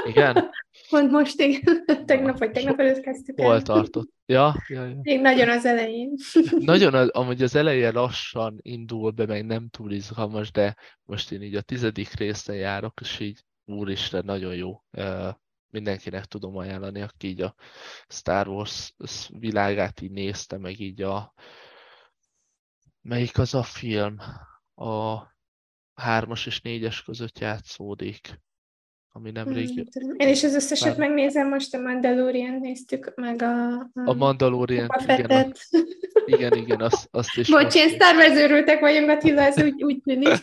Igen? Pont most, igen. Tegnap vagy tegnap előtt kezdtük Hol tartott? Ja, ja, ja. Még nagyon az elején. Nagyon, az, amúgy az eleje lassan indul be, meg nem túl izgalmas, de most én így a tizedik részen járok, és így úristen, nagyon jó. Mindenkinek tudom ajánlani, aki így a Star Wars világát így nézte, meg így a melyik az a film? A hármas és négyes között játszódik, ami nemrég... Hmm, én is az összeset Már... megnézem, most a Mandalorian néztük, meg a... A, a Mandalorian, igen, a, igen, igen, azt, azt is... Bocs, én Star Wars vagyunk, Attila, ez úgy, úgy tűnik.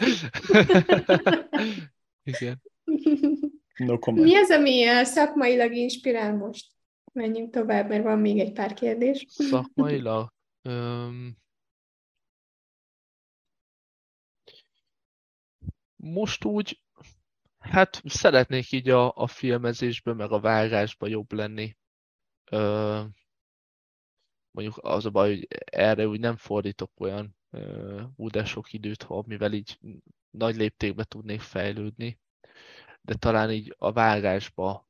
igen. No Mi az, ami szakmailag inspirál most? Menjünk tovább, mert van még egy pár kérdés. Szakmailag? Um, most úgy, hát szeretnék így a, a filmezésben, meg a vágásban jobb lenni. Ö, mondjuk az a baj, hogy erre úgy nem fordítok olyan úgy de sok időt, amivel így nagy léptékbe tudnék fejlődni, de talán így a vágásba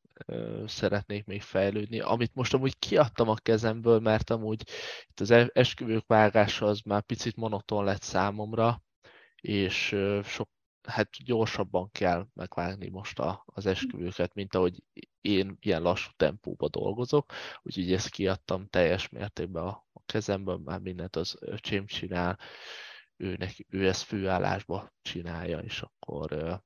szeretnék még fejlődni, amit most amúgy kiadtam a kezemből, mert amúgy itt az esküvők vágása az már picit monoton lett számomra, és sok hát gyorsabban kell megvágni most a, az esküvőket, mint ahogy én ilyen lassú tempóba dolgozok, úgyhogy ezt kiadtam teljes mértékben a, a kezemből, már mindent az öcsém csinál, ő, neki, ő ezt főállásba csinálja, és akkor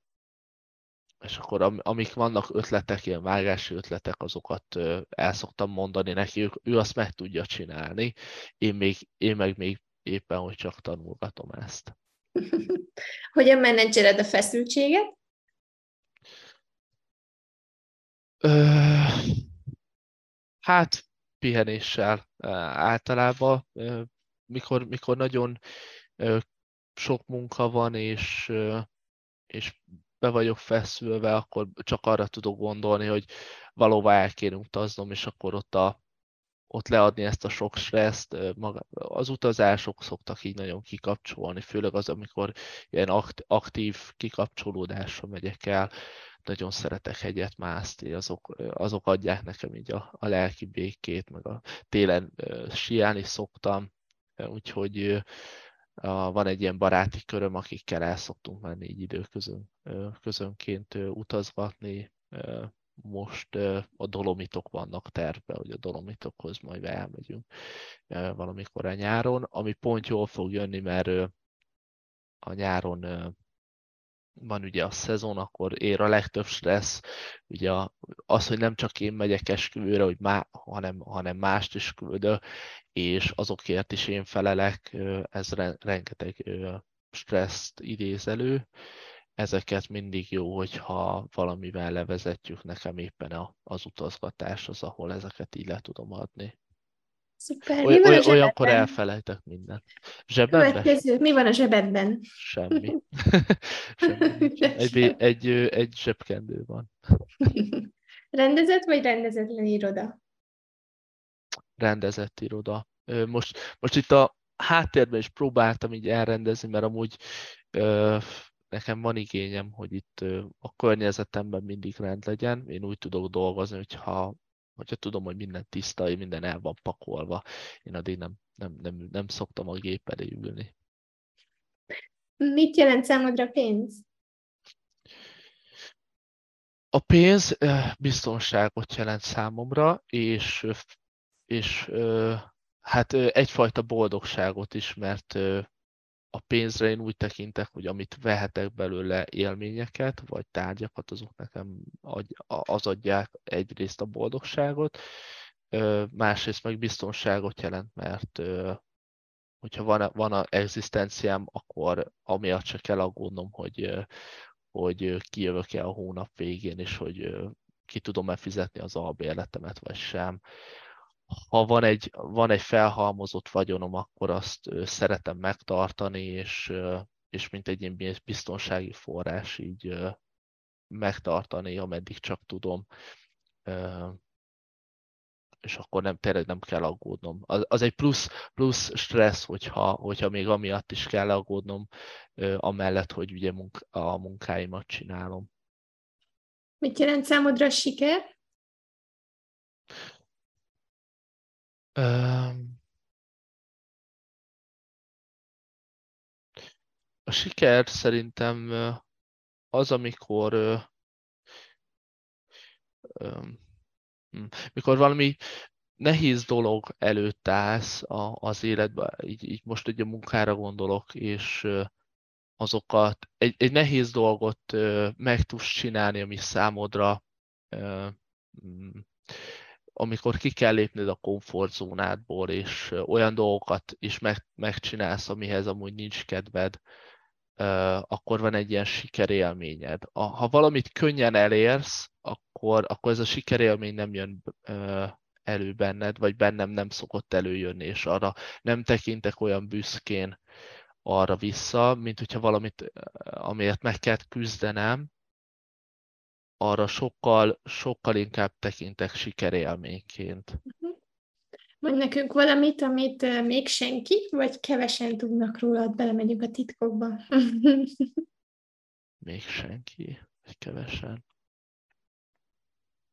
és akkor amik vannak ötletek, ilyen vágási ötletek, azokat el szoktam mondani neki, ő, ő azt meg tudja csinálni, én, még, én meg még éppen, hogy csak tanulgatom ezt. Hogyan menedzsered a feszültséget? Hát pihenéssel általában, mikor, mikor nagyon sok munka van, és, és be vagyok feszülve, akkor csak arra tudok gondolni, hogy valóban el kéne utaznom, és akkor ott a ott leadni ezt a sok stresszt, az utazások szoktak így nagyon kikapcsolni, főleg az, amikor ilyen aktív kikapcsolódásra megyek el, nagyon szeretek hegyet mászni, azok, azok adják nekem így a, a lelki békét, meg a télen uh, siálni szoktam, úgyhogy van egy ilyen baráti köröm, akikkel el szoktunk menni így időközön, utazgatni, most a dolomitok vannak terve, hogy a dolomitokhoz majd elmegyünk valamikor a nyáron, ami pont jól fog jönni, mert a nyáron van ugye a szezon, akkor ér a legtöbb stressz, ugye az, hogy nem csak én megyek esküvőre, hogy má, hanem, hanem mást is küldök, és azokért is én felelek, ez rengeteg stresszt idéz elő, ezeket mindig jó, hogyha valamivel levezetjük nekem éppen a, az utazgatás az, ahol ezeket így le tudom adni. Szuper. Oly, mi van oly, olyankor elfelejtek mindent. Következő. Mi van a zsebedben? Semmi. Semmi. Egy, egy, egy zsebkendő van. Rendezett vagy rendezetlen iroda? Rendezett iroda. Most, most itt a háttérben is próbáltam így elrendezni, mert amúgy nekem van igényem, hogy itt a környezetemben mindig rend legyen. Én úgy tudok dolgozni, hogyha, hogyha tudom, hogy minden tiszta, minden el van pakolva. Én addig nem, nem, nem, nem szoktam a gép elé ülni. Mit jelent számodra pénz? A pénz biztonságot jelent számomra, és, és hát egyfajta boldogságot is, mert a pénzre én úgy tekintek, hogy amit vehetek belőle élményeket, vagy tárgyakat, azok nekem az adják egyrészt a boldogságot, másrészt meg biztonságot jelent, mert hogyha van, van a egzisztenciám, akkor amiatt se kell aggódnom, hogy, hogy kijövök-e a hónap végén, és hogy ki tudom-e fizetni az albérletemet, vagy sem. Ha van egy, van egy felhalmozott vagyonom, akkor azt szeretem megtartani, és, és mint egy ilyen biztonsági forrás így megtartani, ameddig csak tudom és akkor nem, tényleg nem kell aggódnom. Az, az egy plusz, plusz stressz, hogyha, hogyha még amiatt is kell aggódnom, amellett, hogy ugye munk, a munkáimat csinálom. Mit jelent számodra a siker? A siker szerintem az, amikor hm, mikor valami nehéz dolog előtt állsz az életben, így, így most egy a munkára gondolok, és azokat, egy, egy nehéz dolgot meg tudsz csinálni, ami számodra hm, amikor ki kell lépned a komfortzónádból, és olyan dolgokat is meg, megcsinálsz, amihez amúgy nincs kedved, akkor van egy ilyen sikerélményed. Ha valamit könnyen elérsz, akkor, akkor ez a sikerélmény nem jön elő benned, vagy bennem nem szokott előjönni, és arra nem tekintek olyan büszkén arra vissza, mint hogyha valamit, amiért meg kell küzdenem, arra sokkal, sokkal inkább tekintek sikerélményként. Uh-huh. Mondj nekünk valamit, amit még senki, vagy kevesen tudnak rólad, belemegyünk a titkokba. még senki, vagy kevesen.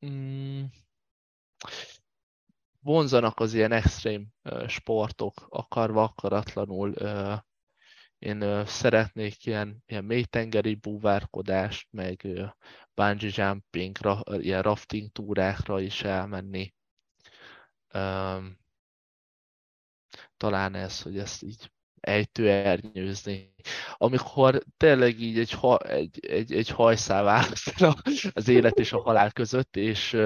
Mm. Vonzanak az ilyen extrém sportok, akarva, akaratlanul. Én szeretnék ilyen, ilyen mélytengeri búvárkodást, meg bungee jumping, ilyen rafting túrákra is elmenni talán ez, hogy ezt így ejtőernyőzni. Amikor tényleg így egy, ha, egy, egy, egy hajszál választ az élet és a halál között, és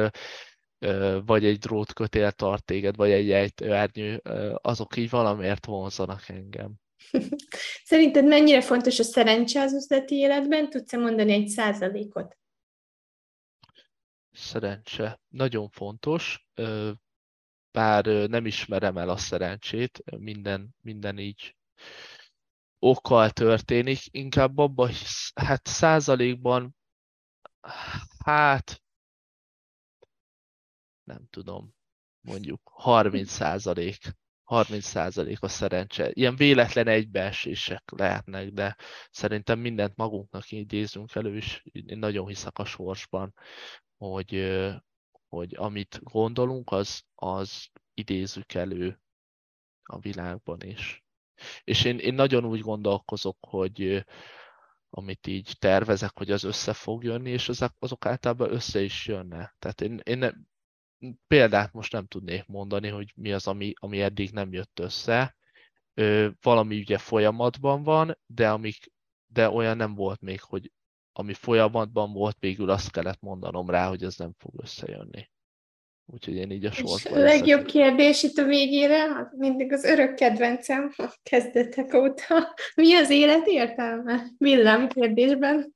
vagy egy drótkötél tart téged, vagy egy ejtőernyő, azok így valamiért vonzanak engem. Szerinted mennyire fontos a szerencse az üzleti életben? Tudsz-e mondani egy százalékot? Szerencse. Nagyon fontos bár nem ismerem el a szerencsét, minden, minden így okkal történik, inkább abban, hát százalékban, hát nem tudom, mondjuk 30 százalék, 30 százalék a szerencse. Ilyen véletlen egybeesések lehetnek, de szerintem mindent magunknak idézünk elő, és én nagyon hiszek a sorsban, hogy, hogy amit gondolunk, az, az idézzük elő a világban is. És én, én nagyon úgy gondolkozok, hogy amit így tervezek, hogy az össze fog jönni, és azok, azok általában össze is jönnek. Tehát én, én ne, példát most nem tudnék mondani, hogy mi az, ami, ami eddig nem jött össze. Ö, valami ugye folyamatban van, de, amik, de olyan nem volt még, hogy ami folyamatban volt, végül azt kellett mondanom rá, hogy ez nem fog összejönni. Úgyhogy én így a sorban... A legjobb kérdés itt a végére, mindig az örök kedvencem a kezdetek óta. Mi az élet értelme? Villám kérdésben.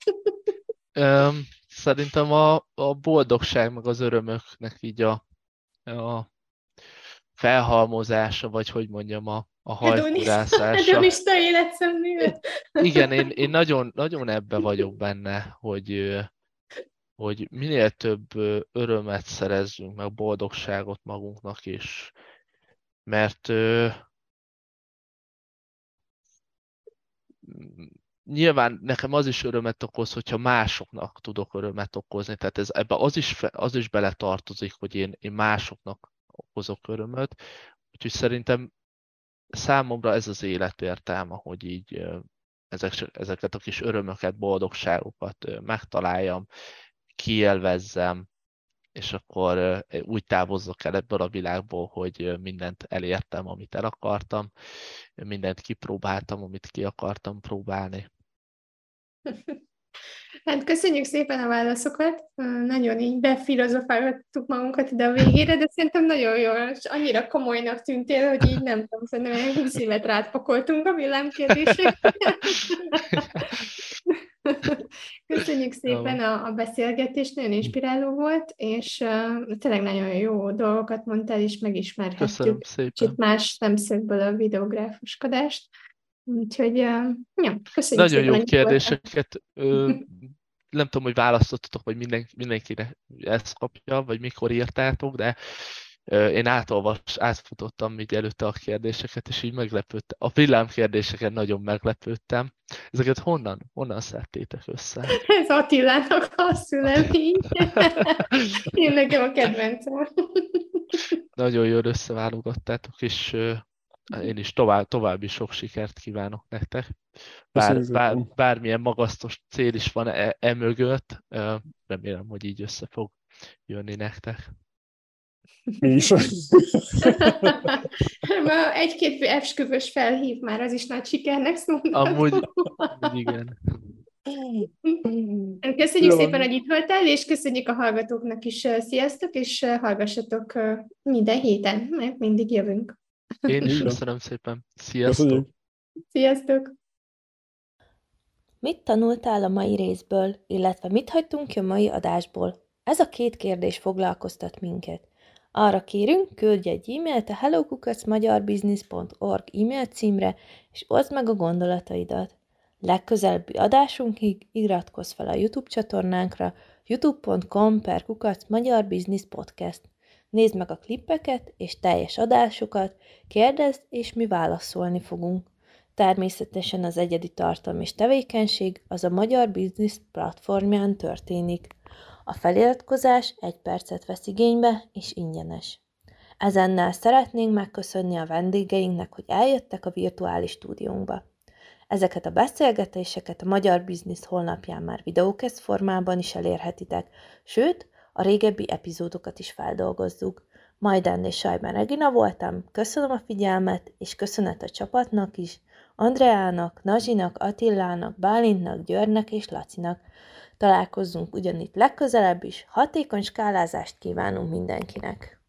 um, szerintem a, a boldogság, meg az örömöknek így a, a felhalmozása, vagy hogy mondjam, a, a hajkurászása. Hedonista életszemlélet. Igen, én, én nagyon, nagyon ebbe vagyok benne, hogy, hogy minél több örömet szerezzünk, meg boldogságot magunknak is. Mert nyilván nekem az is örömet okoz, hogyha másoknak tudok örömet okozni. Tehát ez, ebbe az is, az is beletartozik, hogy én, én másoknak okozok örömöt. Úgyhogy szerintem számomra ez az életértelme, hogy így ezek, ezeket a kis örömöket, boldogságokat megtaláljam, kielvezzem, és akkor úgy távozzak el ebből a világból, hogy mindent elértem, amit el akartam, mindent kipróbáltam, amit ki akartam próbálni. Hát köszönjük szépen a válaszokat, nagyon így befilozofálgattuk magunkat ide a végére, de szerintem nagyon jó, és annyira komolynak tűntél, hogy így nem tudom, szerintem 20 évet rátpakoltunk a villámkérdésekre. Köszönjük szépen a, a beszélgetést, nagyon inspiráló volt, és uh, tényleg nagyon jó dolgokat mondtál, és megismerhettük kicsit más szemszögből a videográfuskodást. Úgyhogy, ja, köszönjük Nagyon szépen, jó kérdéseket. Ö, nem tudom, hogy választottatok, vagy minden, mindenkinek ezt kapja, vagy mikor írtátok, de én átolvas, átfutottam így előtte a kérdéseket, és így meglepődtem. A villám kérdéseket nagyon meglepődtem. Ezeket honnan, honnan szedtétek össze? Ez Attilának a szülemény. Én nekem a kedvencem. nagyon jól összeválogattátok, és én is tovább, további sok sikert kívánok nektek. Bár, bár, bármilyen magasztos cél is van e, e mögött, remélem, hogy így össze fog jönni nektek. Mi is. Egy-két esküvős felhív már, az is nagy sikernek szólnak. Amúgy, amúgy igen. Köszönjük Jó. szépen, hogy itt voltál, és köszönjük a hallgatóknak is. Sziasztok, és hallgassatok minden héten, mert mindig jövünk. Én is köszönöm szépen. Sziasztok! Köszönjük. Sziasztok! Mit tanultál a mai részből, illetve mit hagytunk ki a mai adásból? Ez a két kérdés foglalkoztat minket. Arra kérünk, küldj egy e-mailt a hellokukacmagyarbusiness.org e-mail címre, és oszd meg a gondolataidat. Legközelebbi adásunkig iratkozz fel a YouTube csatornánkra youtube.com per kukac Magyar Business Podcast. Nézd meg a klippeket és teljes adásokat, kérdezd, és mi válaszolni fogunk. Természetesen az egyedi tartalom és tevékenység az a Magyar Business platformján történik. A feliratkozás egy percet vesz igénybe, és ingyenes. Ezennel szeretnénk megköszönni a vendégeinknek, hogy eljöttek a virtuális stúdiónkba. Ezeket a beszélgetéseket a Magyar Business honlapján már videókesz formában is elérhetitek, sőt, a régebbi epizódokat is feldolgozzuk. Majdán és Sajban Regina voltam, köszönöm a figyelmet, és köszönet a csapatnak is, Andreának, Nazsinak, Attillának, Bálintnak, Györnek és Lacinak. Találkozzunk ugyanitt legközelebb is, hatékony skálázást kívánunk mindenkinek!